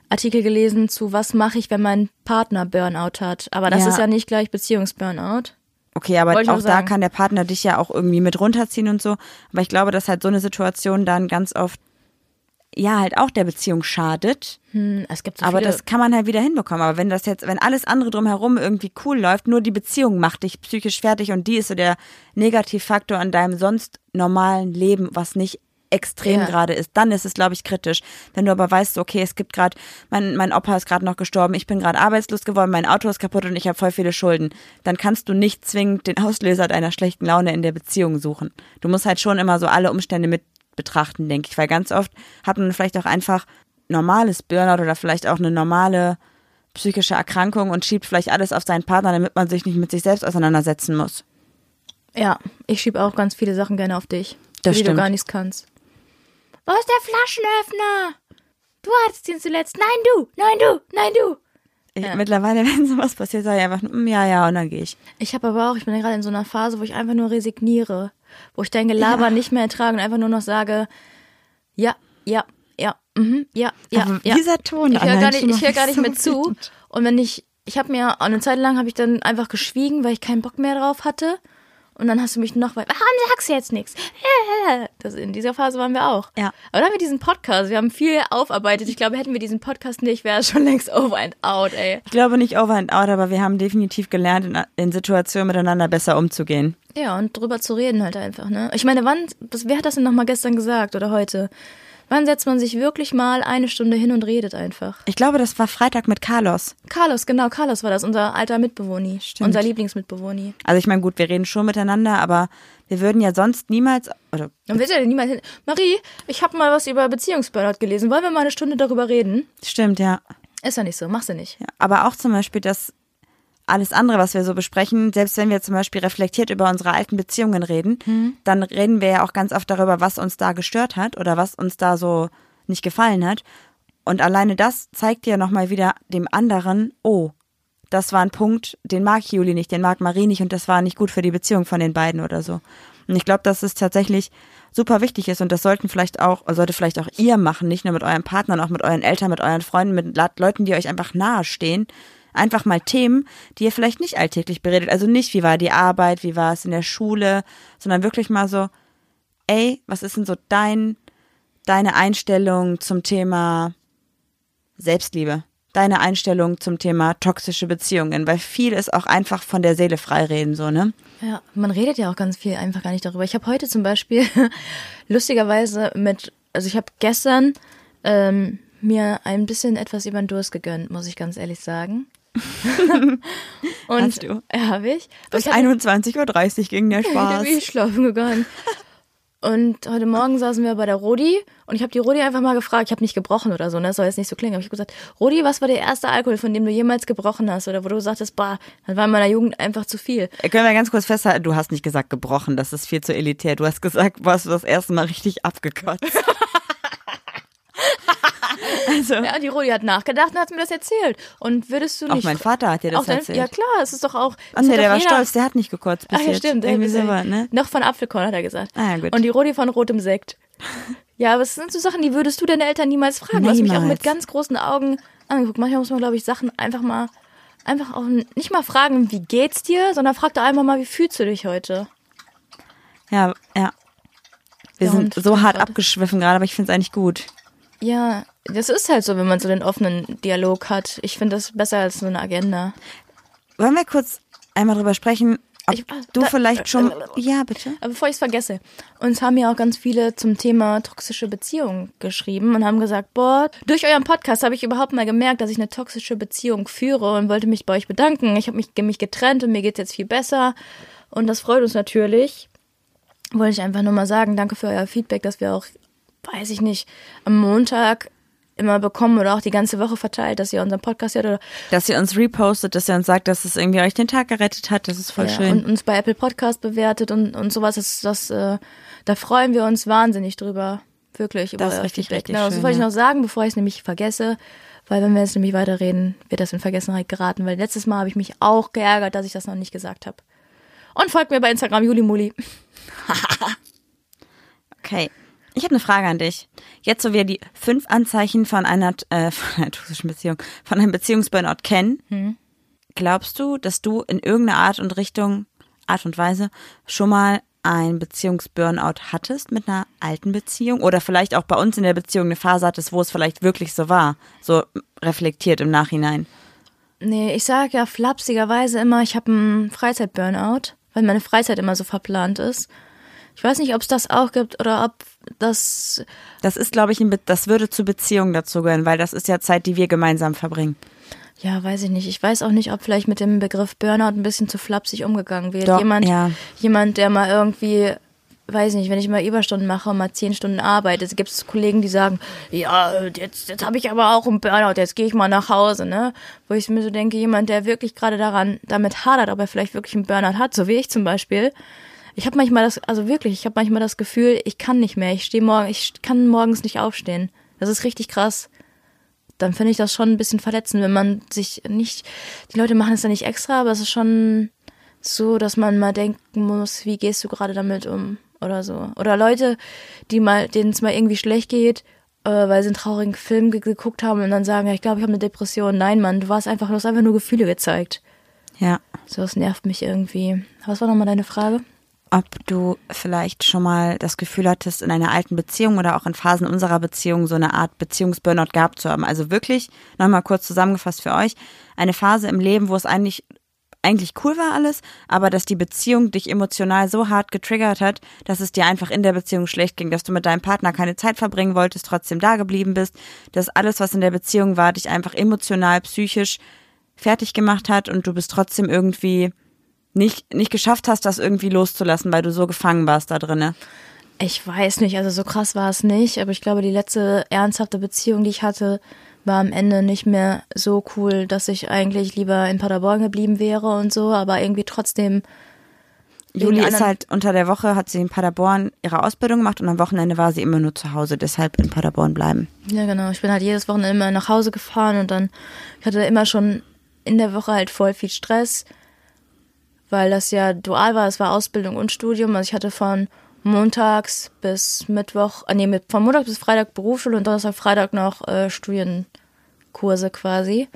Artikel gelesen zu, was mache ich, wenn mein Partner Burnout hat. Aber das Ja. ist ja nicht gleich Beziehungsburnout. Okay, aber auch da kann der Partner dich ja auch irgendwie mit runterziehen und so. Aber ich glaube, dass halt so eine Situation dann ganz oft, ja, halt auch der Beziehung schadet. Hm, es gibt so aber das kann man halt wieder hinbekommen. Aber wenn das jetzt, wenn alles andere drumherum irgendwie cool läuft, nur die Beziehung macht dich psychisch fertig und die ist so der Negativfaktor an deinem sonst normalen Leben, was nicht extrem Ja. gerade ist, dann ist es, glaube ich, kritisch. Wenn du aber weißt, okay, es gibt gerade, mein, mein Opa ist gerade noch gestorben, ich bin gerade arbeitslos geworden, mein Auto ist kaputt und ich habe voll viele Schulden, dann kannst du nicht zwingend den Auslöser deiner schlechten Laune in der Beziehung suchen. Du musst halt schon immer so alle Umstände mit betrachten, denke ich, weil ganz oft hat man vielleicht auch einfach normales Burnout oder vielleicht auch eine normale psychische Erkrankung und schiebt vielleicht alles auf seinen Partner, damit man sich nicht mit sich selbst auseinandersetzen muss. Ja, ich schiebe auch ganz viele Sachen gerne auf dich, Das die stimmt. du gar nichts kannst. Wo ist der Flaschenöffner? Du hattest ihn zuletzt. Nein, du, nein, du, nein, du. Ich, Ja. Mittlerweile, wenn sowas passiert, sage ich einfach, mm, ja, ja, und dann gehe ich. Ich habe aber auch, ich bin ja gerade in so einer Phase, wo ich einfach nur resigniere. Wo ich dein Gelaber nicht mehr ertrage und einfach nur noch sage, ja, ja, ja, mhm, ja, ja, Aber ja. dieser Ton Ich höre gar nicht, ich macht gar nicht so mehr zu. Und wenn ich, ich habe mir, eine Zeit lang habe ich dann einfach geschwiegen, weil ich keinen Bock mehr drauf hatte. Und dann hast du mich noch, weil, warum sagst du jetzt nichts? Das, in dieser Phase waren wir auch. Ja. Aber dann haben wir diesen Podcast, wir haben viel aufarbeitet. Ich glaube, hätten wir diesen Podcast nicht, wäre es schon längst over and out, ey. Ich glaube nicht over and out, aber wir haben definitiv gelernt, in, in Situationen miteinander besser umzugehen. Ja, und drüber zu reden halt einfach, ne? Ich meine, wann, was, wer hat das denn nochmal gestern gesagt oder heute? Wann setzt man sich wirklich mal eine Stunde hin und redet einfach? Ich glaube, das war Freitag mit Carlos. Carlos, genau, Carlos war das, unser alter Mitbewohner. Stimmt. Unser Lieblingsmitbewohner. Also ich meine, gut, wir reden schon miteinander, aber wir würden ja sonst niemals, oder Und wird ja niemand hin. Marie, ich habe mal was über Beziehungsburnout gelesen. Wollen wir mal eine Stunde darüber reden? stimmt, ja. Ist ja nicht so, machst du nicht. ja. Aber auch zum Beispiel das alles andere, was wir so besprechen, selbst wenn wir zum Beispiel reflektiert über unsere alten Beziehungen reden, dann reden wir ja auch ganz oft darüber, was uns da gestört hat oder was uns da so nicht gefallen hat. Und alleine das zeigt ja nochmal wieder dem anderen, oh, das war ein Punkt, den mag Juli nicht, den mag Marie nicht und das war nicht gut für die Beziehung von den beiden oder so. Und ich glaube, dass es tatsächlich super wichtig ist und das sollten vielleicht auch, sollte vielleicht auch ihr machen, nicht nur mit eurem Partner, auch mit euren Eltern, mit euren Freunden, mit Leuten, die euch einfach nahe stehen. Einfach mal Themen, die ihr vielleicht nicht alltäglich beredet. Also nicht, wie war die Arbeit, wie war es in der Schule, sondern wirklich mal so, ey, was ist denn so dein, deine Einstellung zum Thema Selbstliebe? Deine Einstellung zum Thema toxische Beziehungen, weil viel ist auch einfach von der Seele freireden, so, ne? Ja, man redet ja auch ganz viel einfach gar nicht darüber. Ich habe heute zum Beispiel lustigerweise mit, also ich habe gestern ähm, mir ein bisschen etwas über den Durst gegönnt, muss ich ganz ehrlich sagen. Und Hast du? Ja, habe ich. Bis ich hatte- 21.30 Uhr ging der Ich bin Spaß. schlafen gegangen. Und heute Morgen saßen wir bei der Rodi und ich habe die Rodi einfach mal gefragt, ich habe nicht gebrochen oder so, ne? das soll jetzt nicht so klingen, aber ich habe gesagt, Rodi, was war der erste Alkohol, von dem du jemals gebrochen hast oder wo du sagtest, bah, das war in meiner Jugend einfach zu viel. Können wir ganz kurz festhalten, du hast nicht gesagt gebrochen, das ist viel zu elitär. Du hast gesagt, du hast das erste Mal richtig abgekotzt. also, Ja, die Rodi hat nachgedacht und hat mir das erzählt. Und würdest du auch nicht... mein Vater hat dir das auch dein, erzählt. Ja klar, es ist doch auch... Es nee, der war stolz, der hat nicht gekotzt bis Ach ja, jetzt. stimmt. Irgendwie der- sowas, ne? Noch von Apfelkorn hat er gesagt. Ah, ja, gut. Und die Rodi von rotem Sekt. Ja, aber es sind so Sachen, die würdest du deine Eltern niemals fragen. Du hast mich auch Niemals. mit ganz großen Augen angeguckt. Manchmal muss man, glaube ich, Sachen einfach mal, einfach auch nicht mal fragen, wie geht's dir, sondern frag doch einfach mal, wie fühlst du dich heute? Ja, ja. Wir Ja, sind so hart abgeschwiffen gerade, aber ich finde es eigentlich gut. Ja, das ist halt so, wenn man so den offenen Dialog hat. Ich finde das besser als so eine Agenda. Wollen wir kurz einmal drüber sprechen, ob Ich- du da- vielleicht schon... äh, Ja, bitte. Aber bevor ich es vergesse, uns haben ja auch ganz viele zum Thema toxische Beziehungen geschrieben und haben gesagt, boah, durch euren Podcast habe ich überhaupt mal gemerkt, dass ich eine toxische Beziehung führe und wollte mich bei euch bedanken. Ich habe mich, mich getrennt und mir geht's jetzt viel besser. Und das freut uns natürlich. Wollte ich einfach nur mal sagen, danke für euer Feedback, dass wir auch, weiß ich nicht, am Montag immer bekommen oder auch die ganze Woche verteilt, dass ihr unseren Podcast hört oder Dass ihr uns repostet, dass ihr uns sagt, dass es irgendwie euch den Tag gerettet hat, das ist voll ja, schön. und uns bei Apple Podcast bewertet und, und sowas. Das, das, äh, da freuen wir uns wahnsinnig drüber. Wirklich. Über Das ist richtig, Feedback. richtig Genau, das schön, wollte ich ja. noch sagen, bevor ich es nämlich vergesse. Weil wenn wir jetzt nämlich weiterreden, wird das in Vergessenheit geraten. Weil letztes Mal habe ich mich auch geärgert, dass ich das noch nicht gesagt habe. Und folgt mir bei Instagram, Julimuli. Okay. Ich habe eine Frage an dich. Jetzt, wo wir die fünf Anzeichen von einer, äh, von einer toxischen Beziehung, von einem Beziehungsburnout kennen, Hm. glaubst du, dass du in irgendeiner Art und Richtung, Art und Weise schon mal ein Beziehungsburnout hattest mit einer alten Beziehung oder vielleicht auch bei uns in der Beziehung eine Phase hattest, wo es vielleicht wirklich so war, so reflektiert im Nachhinein? Nee, ich sage ja flapsigerweise immer, ich habe einen Freizeit-Burnout, weil meine Freizeit immer so verplant ist. Ich weiß nicht, ob es das auch gibt oder ob das Das ist, glaube ich, ein Be das würde zu Beziehungen dazugehören, weil das ist ja Zeit, die wir gemeinsam verbringen. Ja, weiß ich nicht. Ich weiß auch nicht, ob vielleicht mit dem Begriff Burnout ein bisschen zu flapsig umgegangen wird. Doch, jemand, ja. jemand, der mal irgendwie, weiß nicht, wenn ich mal Überstunden mache und mal zehn Stunden arbeite, gibt es Kollegen, die sagen, ja, jetzt, jetzt habe ich aber auch einen Burnout, jetzt gehe ich mal nach Hause, ne? Wo ich mir so denke, jemand, der wirklich gerade daran, damit hadert, ob er vielleicht wirklich einen Burnout hat, so wie ich zum Beispiel. Ich habe manchmal das, also wirklich, ich habe manchmal das Gefühl, ich kann nicht mehr. Ich stehe morgen, ich kann morgens nicht aufstehen. Das ist richtig krass. dann finde ich das schon ein bisschen verletzend, wenn man sich nicht, die Leute machen es ja nicht extra, aber es ist schon so, dass man mal denken muss, wie gehst du gerade damit um oder so. Oder Leute, die mal, denen es mal irgendwie schlecht geht, äh, weil sie einen traurigen Film ge geguckt haben und dann sagen, ja, ich glaube, ich habe eine Depression. Nein, Mann, du warst einfach, du hast einfach nur Gefühle gezeigt. Ja. So, das nervt mich irgendwie. Was war nochmal deine Frage? Ob du vielleicht schon mal das Gefühl hattest, in einer alten Beziehung oder auch in Phasen unserer Beziehung so eine Art Beziehungsburnout gehabt zu haben. Also wirklich, nochmal kurz zusammengefasst für euch, eine Phase im Leben, wo es eigentlich eigentlich cool war alles, aber dass die Beziehung dich emotional so hart getriggert hat, dass es dir einfach in der Beziehung schlecht ging, dass du mit deinem Partner keine Zeit verbringen wolltest, trotzdem da geblieben bist, dass alles, was in der Beziehung war, dich einfach emotional, psychisch fertig gemacht hat und du bist trotzdem irgendwie nicht, nicht geschafft hast, das irgendwie loszulassen, weil du so gefangen warst da drinne. Ich weiß nicht, also so krass war es nicht, aber ich glaube, die letzte ernsthafte Beziehung, die ich hatte, war am Ende nicht mehr so cool, dass ich eigentlich lieber in Paderborn geblieben wäre und so, aber irgendwie trotzdem. Juli ist halt unter der Woche, hat sie in Paderborn ihre Ausbildung gemacht und am Wochenende war sie immer nur zu Hause, deshalb in Paderborn bleiben. Ja, genau. Ich bin halt jedes Wochenende immer nach Hause gefahren und dann, ich hatte immer schon in der Woche halt voll viel Stress, weil das ja dual war, es war Ausbildung und Studium. Also ich hatte von montags bis Mittwoch, äh, nee, von Montag bis Freitag Berufsschule und Donnerstag, Freitag noch äh, Studienkurse quasi.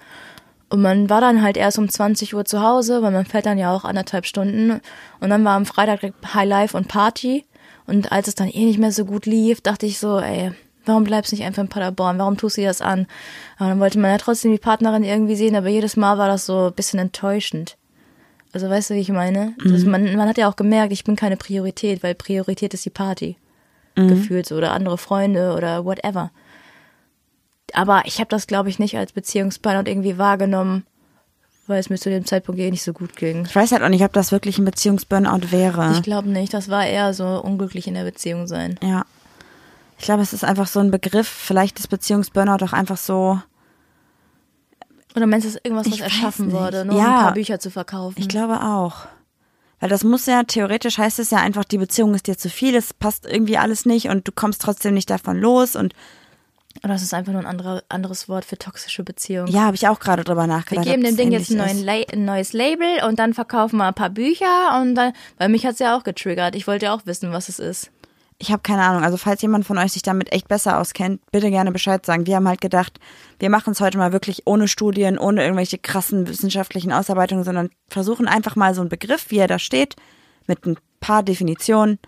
Und man war dann halt erst um 20 Uhr zu Hause, weil man fährt dann ja auch anderthalb Stunden. Und dann war am Freitag High Life und Party. Und als es dann eh nicht mehr so gut lief, dachte ich so, ey, warum bleibst du nicht einfach in Paderborn? Warum tust du dir das an? Aber dann wollte man ja trotzdem die Partnerin irgendwie sehen, aber jedes Mal war das so ein bisschen enttäuschend. Also weißt du, wie ich meine? Mhm. Das, man, man hat ja auch gemerkt, ich bin keine Priorität, weil Priorität ist die Party. Mhm. Gefühlt so, oder andere Freunde oder whatever. Aber ich habe das, glaube ich, nicht als Beziehungspartner irgendwie wahrgenommen, weil es mir zu dem Zeitpunkt eh nicht so gut ging. Ich weiß halt auch nicht, ob das wirklich ein Beziehungsburnout wäre. Ich glaube nicht. Das war eher so unglücklich in der Beziehung sein. Ja. Ich glaube, es ist einfach so ein Begriff. Vielleicht ist Beziehungsburnout auch einfach so oder meinst du, das ist irgendwas, was Ich erschaffen wurde, nur Ja. um ein paar Bücher zu verkaufen? Ich glaube auch. Weil das muss ja, theoretisch heißt es ja einfach, die Beziehung ist dir zu viel, es passt irgendwie alles nicht und du kommst trotzdem nicht davon los und Oder ist es einfach nur ein anderer, anderes Wort für toxische Beziehungen? ja, habe ich auch gerade drüber Wir nachgedacht. geben ob dem es Ding jetzt ein, ist. La ein neues Label und dann verkaufen wir ein paar Bücher und dann, weil mich hat's ja auch getriggert. Ich wollte ja auch wissen, was es ist. Ich habe keine Ahnung. Also falls jemand von euch sich damit echt besser auskennt, bitte gerne Bescheid sagen. Wir haben halt gedacht, wir machen es heute mal wirklich ohne Studien, ohne irgendwelche krassen wissenschaftlichen Ausarbeitungen, sondern versuchen einfach mal so einen Begriff, wie er da steht, mit ein paar Definitionen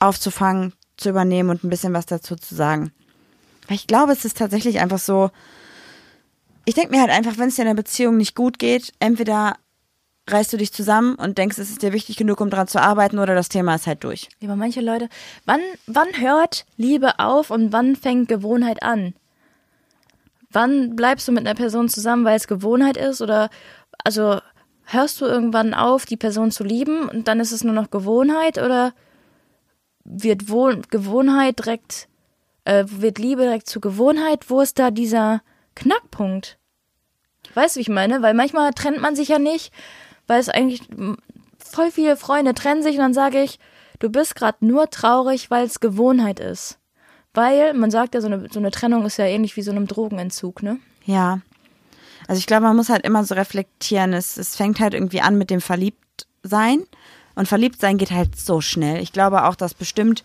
aufzufangen, zu übernehmen und ein bisschen was dazu zu sagen. Weil ich glaube, es ist tatsächlich einfach so, ich denke mir halt einfach, wenn es dir in der Beziehung nicht gut geht, entweder reißt du dich zusammen und denkst, es ist dir wichtig genug, um dran zu arbeiten, oder das Thema ist halt durch. Ja, aber manche Leute, wann, wann hört Liebe auf und wann fängt Gewohnheit an? Wann bleibst du mit einer Person zusammen, weil es Gewohnheit ist? Oder, also, hörst du irgendwann auf, die Person zu lieben und dann ist es nur noch Gewohnheit? Oder wird Wohn Gewohnheit direkt, äh, wird Liebe direkt zu Gewohnheit? Wo ist da dieser Knackpunkt? Weißt du, wie ich meine? Weil manchmal trennt man sich ja nicht, weil es eigentlich voll viele Freunde trennen sich und dann sage ich, du bist gerade nur traurig, weil es Gewohnheit ist. Weil, man sagt ja, so eine, so eine Trennung ist ja ähnlich wie so einem Drogenentzug, ne? Ja. Also ich glaube, man muss halt immer so reflektieren. Es, es fängt halt irgendwie an mit dem Verliebtsein. Und Verliebtsein geht halt so schnell. Ich glaube auch, dass bestimmt,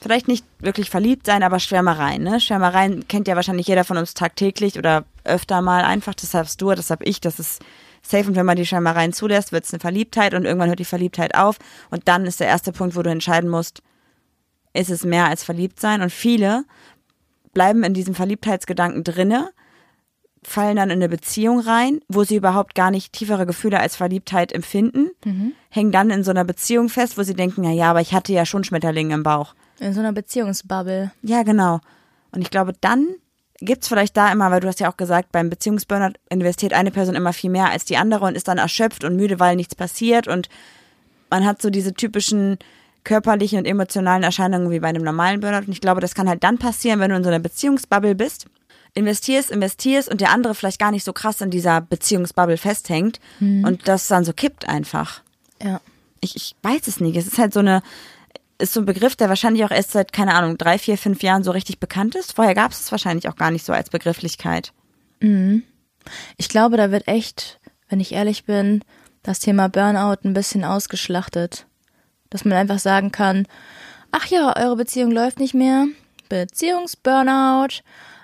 vielleicht nicht wirklich verliebt sein, aber Schwärmereien. Ne? Schwärmereien kennt ja wahrscheinlich jeder von uns tagtäglich oder öfter mal einfach. Das hast du, das hab ich, das ist safe. Und wenn man die Schwärmereien zulässt, wird es eine Verliebtheit und irgendwann hört die Verliebtheit auf. Und dann ist der erste Punkt, wo du entscheiden musst, ist es mehr als verliebt sein? Und viele bleiben in diesem Verliebtheitsgedanken drinne, fallen dann in eine Beziehung rein, wo sie überhaupt gar nicht tiefere Gefühle als Verliebtheit empfinden, hängen dann in so einer Beziehung fest, wo sie denken, na ja, aber ich hatte ja schon Schmetterlinge im Bauch. In so einer Beziehungsbubble. Ja, genau. Und ich glaube, dann gibt's vielleicht da immer, weil du hast ja auch gesagt, beim Beziehungsburnout investiert eine Person immer viel mehr als die andere und ist dann erschöpft und müde, weil nichts passiert und man hat so diese typischen körperlichen und emotionalen Erscheinungen wie bei einem normalen Burnout. Und ich glaube, das kann halt dann passieren, wenn du in so einer Beziehungsbubble bist, investierst, investierst und der andere vielleicht gar nicht so krass in dieser Beziehungsbubble festhängt und das dann so kippt einfach Ja. ich, ich weiß es nicht. Es ist halt so eine, ist so ein Begriff, der wahrscheinlich auch erst seit, keine Ahnung, drei, vier, fünf Jahren so richtig bekannt ist. Vorher gab es es wahrscheinlich auch gar nicht so als Begrifflichkeit. Ich glaube, da wird echt, wenn ich ehrlich bin, das Thema Burnout ein bisschen ausgeschlachtet. Dass man einfach sagen kann, ach ja, eure Beziehung läuft nicht mehr. Beziehungsburnout.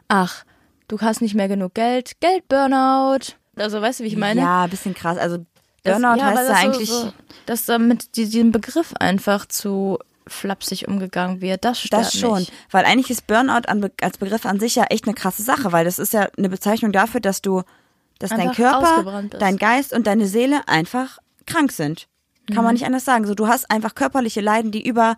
Ach, du hast nicht mehr genug Geld. Geldburnout. Also weißt du, wie ich meine? Ja, ein bisschen krass. Also Das- Burnout ja, aber heißt ja das so- eigentlich, So, dass da mit die- diesem Begriff einfach zu flapsig umgegangen wird. Das stört das schon. Mich. Weil eigentlich ist Burnout als Begriff an sich ja echt eine krasse Sache, weil das ist ja eine Bezeichnung dafür, dass du, dass dein Einfach Körper, ausgebrannt bist. dein Geist und deine Seele einfach krank sind. Kann Mhm. man nicht anders sagen. So, du hast einfach körperliche Leiden, die über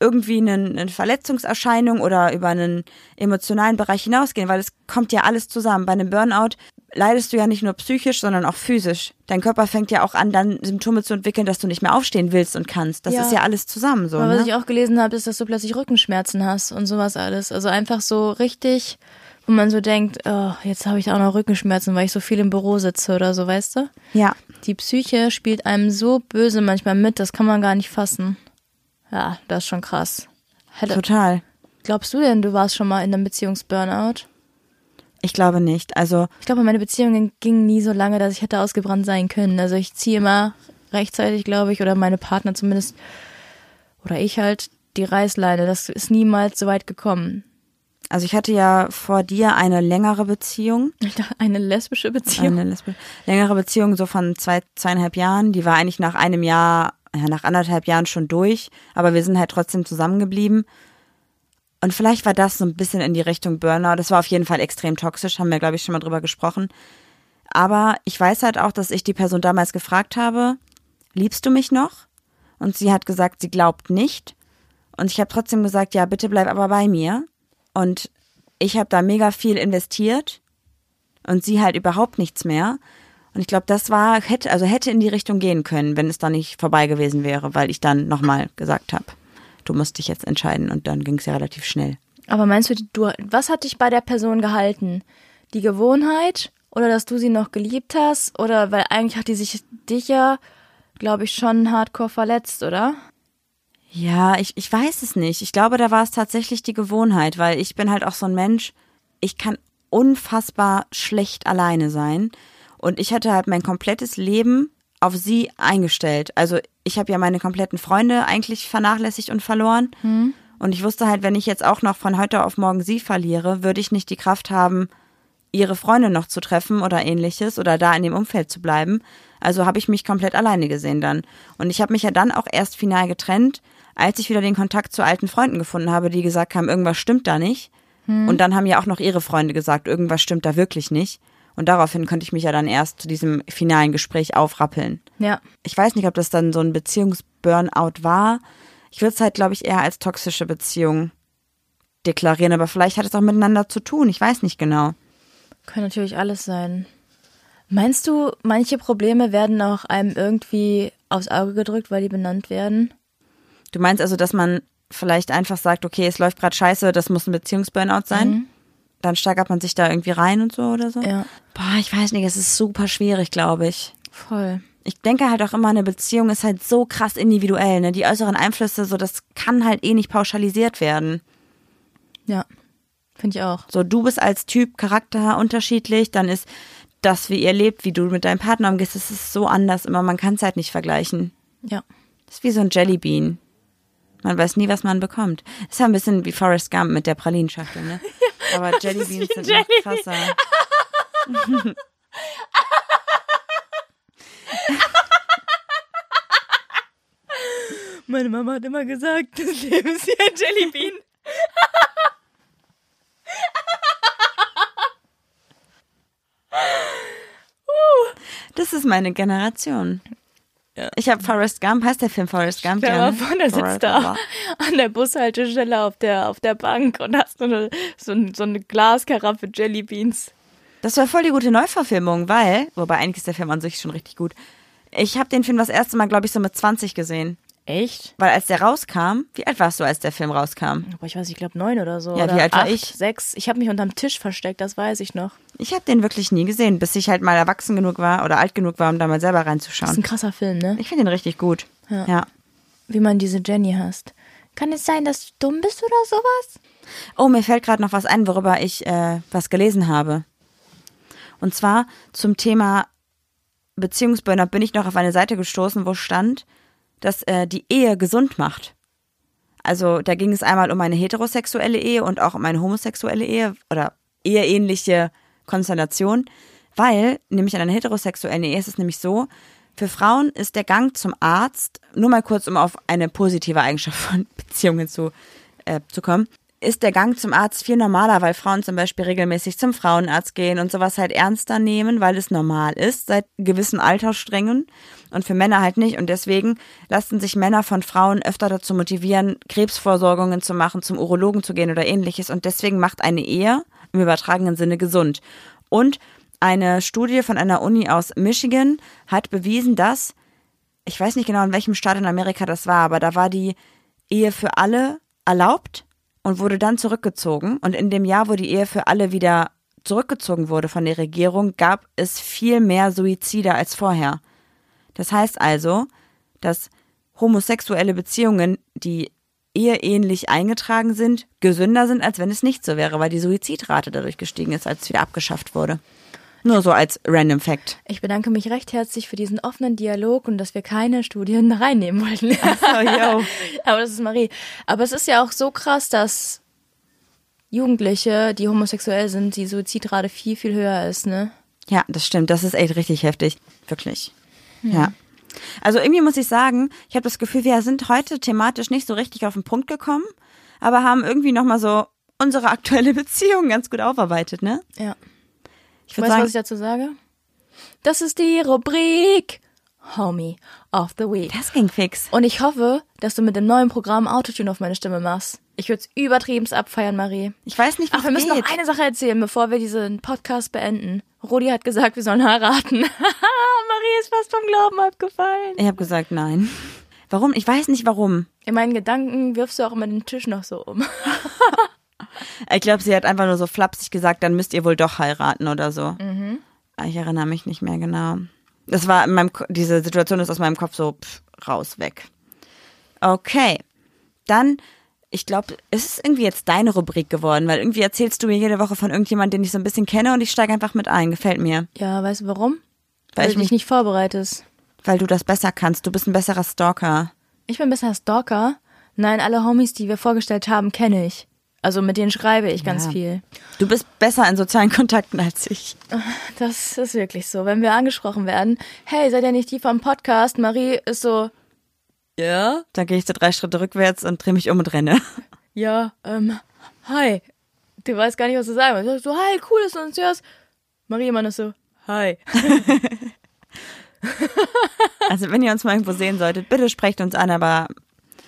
irgendwie einen, eine Verletzungserscheinung oder über einen emotionalen Bereich hinausgehen, weil es kommt ja alles zusammen. Bei einem Burnout leidest du ja nicht nur psychisch, sondern auch physisch. Dein Körper fängt ja auch an, dann Symptome zu entwickeln, dass du nicht mehr aufstehen willst und kannst. Das Ja. ist ja alles zusammen so. Aber ne? was ich auch gelesen habe, ist, dass du plötzlich Rückenschmerzen hast und sowas alles. Also einfach so richtig, wo man so denkt, oh, jetzt habe ich auch noch Rückenschmerzen, weil ich so viel im Büro sitze oder so, weißt du? ja. Die Psyche spielt einem so böse manchmal mit, das kann man gar nicht fassen. Ja, das ist schon krass. Hätte, Total. glaubst du denn, du warst schon mal in einem Beziehungsburnout? Ich glaube nicht. Also Ich glaube, meine Beziehungen gingen nie so lange, dass ich hätte ausgebrannt sein können. Also ich ziehe immer rechtzeitig, glaube ich, oder meine Partner zumindest, oder ich halt, die Reißleine. Das ist niemals so weit gekommen. Also ich hatte ja vor dir eine längere Beziehung, Eine lesbische Beziehung. eine lesbi- längere Beziehung so von zwei, zweieinhalb Jahren. Die war eigentlich nach einem Jahr, ja, nach anderthalb Jahren schon durch, aber wir sind halt trotzdem zusammengeblieben. Und vielleicht war das so ein bisschen in die Richtung Burnout. Das war auf jeden Fall extrem toxisch, haben wir, glaube ich, schon mal drüber gesprochen. Aber ich weiß halt auch, dass ich die Person damals gefragt habe, liebst du mich noch? Und sie hat gesagt, sie glaubt nicht. Und ich habe trotzdem gesagt, ja, bitte bleib aber bei mir. Und ich habe da mega viel investiert und sie halt überhaupt nichts mehr. Und ich glaube, das war, hätte, also hätte in die Richtung gehen können, wenn es da nicht vorbei gewesen wäre, weil ich dann nochmal gesagt habe, du musst dich jetzt entscheiden und dann ging es ja relativ schnell. Aber meinst du, du, was hat dich bei der Person gehalten? Die Gewohnheit oder dass du sie noch geliebt hast? Oder weil eigentlich hat die sich dich ja, glaube ich, schon hardcore verletzt, oder? Ja, ich, ich weiß es nicht. Ich glaube, da war es tatsächlich die Gewohnheit, weil ich bin halt auch so ein Mensch, ich kann unfassbar schlecht alleine sein. Und ich hatte halt mein komplettes Leben auf sie eingestellt. Also ich habe ja meine kompletten Freunde eigentlich vernachlässigt und verloren. Und ich wusste halt, wenn ich jetzt auch noch von heute auf morgen sie verliere, würde ich nicht die Kraft haben, ihre Freunde noch zu treffen oder ähnliches oder da in dem Umfeld zu bleiben. Also habe ich mich komplett alleine gesehen dann. Und ich habe mich ja dann auch erst final getrennt, als ich wieder den Kontakt zu alten Freunden gefunden habe, die gesagt haben, irgendwas stimmt da nicht. Und dann haben ja auch noch ihre Freunde gesagt, irgendwas stimmt da wirklich nicht. Und daraufhin konnte ich mich ja dann erst zu diesem finalen Gespräch aufrappeln. Ja. Ich weiß nicht, ob das dann so ein Beziehungsburnout war. Ich würde es halt, glaube ich, eher als toxische Beziehung deklarieren, aber vielleicht hat es auch miteinander zu tun. Ich weiß nicht genau. Kann natürlich alles sein. Meinst du, manche Probleme werden auch einem irgendwie aufs Auge gedrückt, weil die benannt werden? Du meinst also, dass man vielleicht einfach sagt, okay, es läuft gerade scheiße, das muss ein Beziehungsburnout sein? Dann steigert man sich da irgendwie rein und so oder so? Ja. Boah, ich weiß nicht, es ist super schwierig, glaube ich. Voll. Ich denke halt auch immer, eine Beziehung ist halt so krass individuell, ne? Die äußeren Einflüsse, so, das kann halt eh nicht pauschalisiert werden. Ja. Finde ich auch. So, du bist als Typ Charakter unterschiedlich, dann ist das, wie ihr lebt, wie du mit deinem Partner umgehst, das ist so anders immer, man kann es halt nicht vergleichen. Ja. Das ist wie so ein Jellybean. Man weiß nie, was man bekommt. Das ist ja ein bisschen wie Forrest Gump mit der Pralinschachtel, ne? Aber Jellybeans sind noch krasser. Meine Mama hat immer gesagt, das Leben ist wie ein Jellybean. Das ist meine Generation. Ja. Ich habe Forrest Gump, heißt der Film Forrest Gump? Stell ja, vor, der sitzt da an der Bushaltestelle auf der, auf der Bank und hast so eine, so, so eine Glaskaraffe Jellybeans. Das war voll die gute Neuverfilmung, weil, wobei eigentlich ist der Film an sich schon richtig gut. Ich habe den Film das erste Mal, glaube ich, so mit 20 gesehen. Echt? Weil als der rauskam, wie alt warst du, als der Film rauskam? Aber ich weiß, ich glaube neun oder so. Ja, oder wie alt war acht, ich? Sechs. Ich habe mich unterm Tisch versteckt, das weiß ich noch. Ich habe den wirklich nie gesehen, bis ich halt mal erwachsen genug war oder alt genug war, um da mal selber Das ist reinzuschauen. ein krasser Film, ne? Ich finde den richtig gut. Ja. Ja. Wie man diese Jenny hasst. Kann es sein, dass du dumm bist oder sowas? Oh, mir fällt gerade noch was ein, worüber ich äh, was gelesen habe. Und zwar zum Thema Beziehungsburner bin ich noch auf eine Seite gestoßen, wo stand, dass äh, die Ehe gesund macht. Also da ging es einmal um eine heterosexuelle Ehe und auch um eine homosexuelle Ehe oder eheähnliche Konstellation, weil nämlich in einer heterosexuellen Ehe ist es nämlich so, für Frauen ist der Gang zum Arzt, nur mal kurz, um auf eine positive Eigenschaft von Beziehungen zu, äh, zu kommen, ist der Gang zum Arzt viel normaler, weil Frauen zum Beispiel regelmäßig zum Frauenarzt gehen und sowas halt ernster nehmen, weil es normal ist seit gewissen Alterssträngen und für Männer halt nicht. Und deswegen lassen sich Männer von Frauen öfter dazu motivieren, Krebsvorsorgungen zu machen, zum Urologen zu gehen oder ähnliches. Und deswegen macht eine Ehe im übertragenen Sinne gesund. Und eine Studie von einer Uni aus Michigan hat bewiesen, dass, ich weiß nicht genau, in welchem Staat in Amerika das war, aber da war die Ehe für alle erlaubt und wurde dann zurückgezogen. Und in dem Jahr, wo die Ehe für alle wieder zurückgezogen wurde von der Regierung, gab es viel mehr Suizide als vorher. Das heißt also, dass homosexuelle Beziehungen, die eheähnlich eingetragen sind, gesünder sind, als wenn es nicht so wäre, weil die Suizidrate dadurch gestiegen ist, als es wieder abgeschafft wurde. Nur so als random Fact. Ich bedanke mich recht herzlich für diesen offenen Dialog und dass wir keine Studien reinnehmen wollten. So, yo. Aber das ist Marie. Aber es ist ja auch so krass, dass Jugendliche, die homosexuell sind, die Suizidrate viel, viel höher ist, ne? Ja, das stimmt. Das ist echt richtig heftig. Wirklich. Ja. Also irgendwie muss ich sagen, ich habe das Gefühl, wir sind heute thematisch nicht so richtig auf den Punkt gekommen, aber haben irgendwie nochmal so unsere aktuelle Beziehung ganz gut aufarbeitet, ne? Ja. Ich Weißt du, was ich dazu sage? Das ist die Rubrik Homie of the Week. das ging fix. Und ich hoffe, dass du mit dem neuen Programm Autotune auf meine Stimme machst. Ich würde es übertrieben abfeiern, Marie. Ich weiß nicht, wie Ach, wir es müssen geht. noch eine Sache erzählen, bevor wir diesen Podcast beenden. Rudi hat gesagt, wir sollen heiraten. Marie ist fast vom Glauben abgefallen. Ich habe gesagt, nein. Warum? Ich weiß nicht warum. In meinen Gedanken wirfst du auch immer den Tisch noch so um. Ich glaube, sie hat einfach nur so flapsig gesagt, dann müsst ihr wohl doch heiraten oder so. Ah, Ich erinnere mich nicht mehr genau. Das war in meinem, diese Situation ist aus meinem Kopf so pff, raus, weg. Okay. Dann, ich glaube, es ist irgendwie jetzt deine Rubrik geworden, weil irgendwie erzählst du mir jede Woche von irgendjemandem, den ich so ein bisschen kenne und ich steige einfach mit ein. Gefällt mir. Ja, weißt du warum? Weil Weil ich mich- nicht vorbereitest. Weil du das besser kannst. Du bist ein besserer Stalker. Ich bin besser Stalker. Nein, alle Homies, die wir vorgestellt haben, kenne ich. Also mit denen schreibe ich ganz Ja. viel. Du bist besser in sozialen Kontakten als ich. Das ist wirklich so. Wenn wir angesprochen werden, hey, seid ihr nicht die vom Podcast? Marie ist so, ja, Dann gehe ich so drei Schritte rückwärts und drehe mich um und renne. ja, ähm, hi. Du weißt gar nicht, was du sagen willst. So, hi, cool, dass du uns hörst. Marie immer noch so, hi. Also wenn ihr uns mal irgendwo sehen solltet, bitte sprecht uns an, aber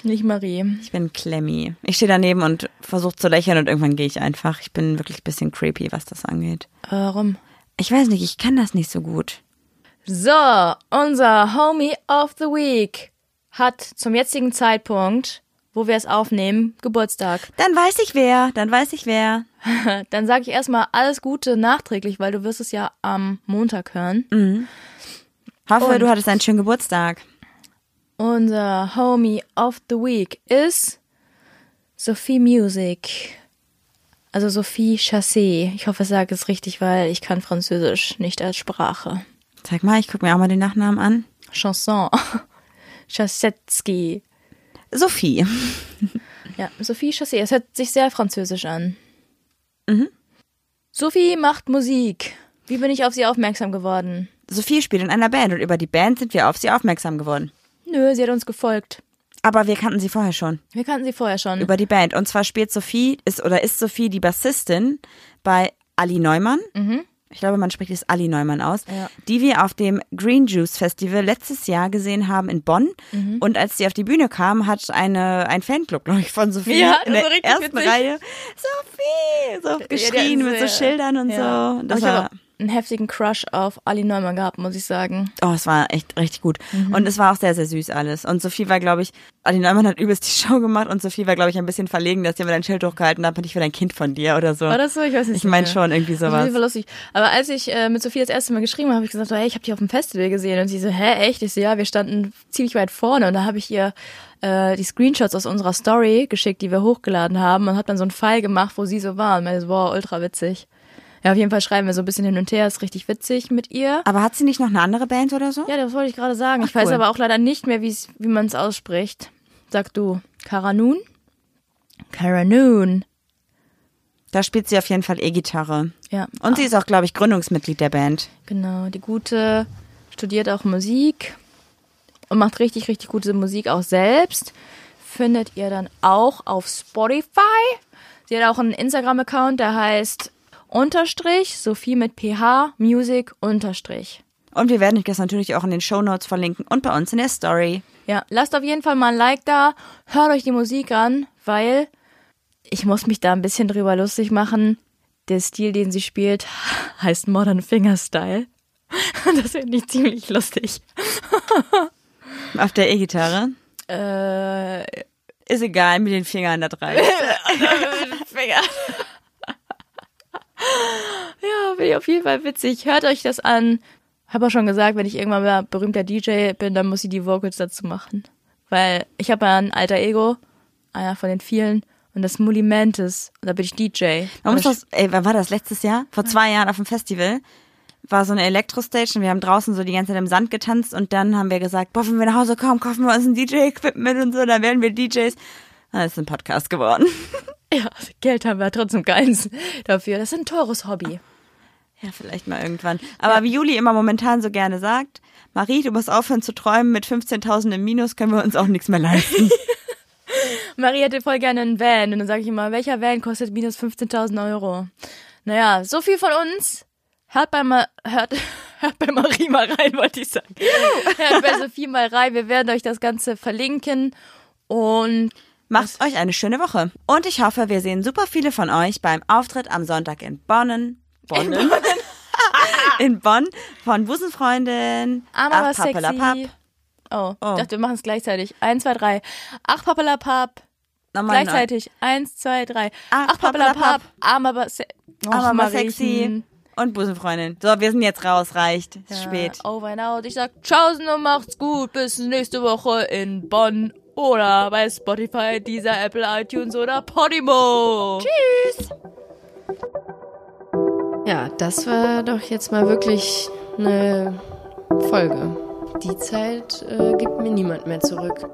Nicht Marie. ich bin Clemmy. Ich stehe daneben und versuche zu lächeln und irgendwann gehe ich einfach. Ich bin wirklich ein bisschen creepy, was das angeht. Warum? Ich weiß nicht, ich kann das nicht so gut. So, unser Homie of the Week hat zum jetzigen Zeitpunkt, wo wir es aufnehmen, Geburtstag. Dann weiß ich wer, dann weiß ich wer. Dann sage ich erstmal alles Gute nachträglich, weil du wirst es ja am Montag hören. Hoffe, Und- du hattest einen schönen Geburtstag. Unser Homie of the Week ist Sophie Music. Also Sophie Chassé. Ich hoffe, ich sage es richtig, weil ich kann Französisch nicht als Sprache. Sag mal, ich gucke mir auch mal den Nachnamen an. Chanson. Chassetzky. Sophie. Ja, Sophie Chassé. Es hört sich sehr französisch an. Mhm. Sophie macht Musik. Wie bin ich auf sie aufmerksam geworden? Sophie spielt in einer Band und über die Band sind wir auf sie aufmerksam geworden. Nö, sie hat uns gefolgt. Aber wir kannten sie vorher schon. Wir kannten sie vorher schon. über die Band. Und zwar spielt Sophie, ist oder ist Sophie die Bassistin bei Ali Neumann. Ich glaube, man spricht es Ali Neumann aus, Mhm. Ja. die wir auf dem Green Juice Festival letztes Jahr gesehen haben in Bonn. Mhm. Und als sie auf die Bühne kam, hat eine, ein Fanclub, glaube ich, von Sophie Ja, in der ersten witzig. Reihe Sophie so geschrien die mit so Schildern und ja. so. Das ich war, habe einen heftigen Crush auf Ali Neumann gehabt, muss ich sagen. Oh, es war echt richtig gut. Und es war auch sehr, sehr süß alles. Und Sophie war, glaube ich, Ali Neumann hat übelst die Show gemacht und Sophie war, glaube ich, ein bisschen verlegen, dass sie mir dein Schild hochgehalten hat, ich will ein Kind von dir oder so. War das so? Ich weiß nicht. Ich meine schon, irgendwie Das war sowas. lustig. Aber als ich äh, mit Sophie das erste Mal geschrieben habe, habe ich gesagt, so, hey, ich habe dich auf dem Festival gesehen. Und sie so, hä, echt? Ich so, ja, wir standen ziemlich weit vorne. Und da habe ich ihr äh, die Screenshots aus unserer Story geschickt, die wir hochgeladen haben. Und habe dann so einen Pfeil gemacht, wo sie so war. Und meinte, so, wow, ultra witzig. Ja, auf jeden Fall schreiben wir so ein bisschen hin und her. Ist richtig witzig mit ihr. Aber hat sie nicht noch eine andere Band oder so? Ja, das wollte ich gerade sagen. ich Ach, weiß cool. aber auch leider nicht mehr, wie man es ausspricht. Sag du, Karanun? Karanun. Da spielt sie auf jeden Fall E-Gitarre. Ja. Und sie ist auch, glaube ich, Gründungsmitglied der Band. Genau, die gute studiert auch Musik und macht richtig, richtig gute Musik auch selbst. Findet ihr dann auch auf Spotify. Sie hat auch einen Instagram-Account, der heißt unterstrich Sophie mit ph Music unterstrich. Und wir werden euch das natürlich auch in den Shownotes verlinken und bei uns in der Story. Ja, lasst auf jeden Fall mal ein Like da, hört euch die Musik an, weil ich muss mich da ein bisschen drüber lustig machen. Der Stil, den sie spielt, heißt Modern Fingerstyle. Das finde ich ziemlich lustig. Auf der E-Gitarre. Äh, Ist egal, mit den Fingern da rein. Finger. Ja, finde ich auf jeden Fall witzig. Hört euch das an. Habe auch schon gesagt, wenn ich irgendwann mal berühmter DJ bin, dann muss ich die Vocals dazu machen. Weil ich habe ja ein alter Ego, einer von den vielen, und das Mully Mantis. Und da bin ich DJ. Man muss das, ey, wann war das? Letztes Jahr? Vor zwei Jahren auf dem Festival war so eine Elektrostage und wir haben draußen so die ganze Zeit im Sand getanzt und dann haben wir gesagt, boah, wenn wir nach Hause kommen, kaufen wir uns ein DJ-Equipment und so, dann werden wir DJs. Dann ist ein Podcast geworden. ja, Geld haben wir trotzdem keins dafür. Das ist ein teures Hobby. Ja, vielleicht mal irgendwann. Aber wie Juli immer momentan so gerne sagt, Marie, du musst aufhören zu träumen, mit 15.000 im Minus können wir uns auch nichts mehr leisten. Marie hätte voll gerne einen Van. Und dann sage ich immer, welcher Van kostet minus 15.000 Euro? Naja, so viel von uns. Hört bei, Ma hört, hört bei Marie mal rein, wollte ich sagen. Hört bei Sophie mal rein. Wir werden euch das Ganze verlinken. Und Macht euch eine schöne Woche. Und ich hoffe, wir sehen super viele von euch beim Auftritt am Sonntag in Bonnen. Bonnen? In Bonn von Busenfreundin. Arm aber Ach, Pappelapapp. Oh, Oh. ich dachte, wir machen es gleichzeitig. Eins, zwei, drei. Ach, Pappelapapp. Nochmal Gleichzeitig. Eins, zwei, drei. Ach, Ach, Pappelapapp. Arm aber se Och, Aber mal Mariechen. sexy. Und Busenfreundin. So, wir sind jetzt raus, reicht. Ist Ja, spät. Over and out. Ich sag Tschaußen und macht's gut. Bis nächste Woche in Bonn oder bei Spotify, dieser Apple, iTunes oder Podimo. Tschüss. Ja, das war doch jetzt mal wirklich eine Folge. Die Zeit äh, gibt mir niemand mehr zurück.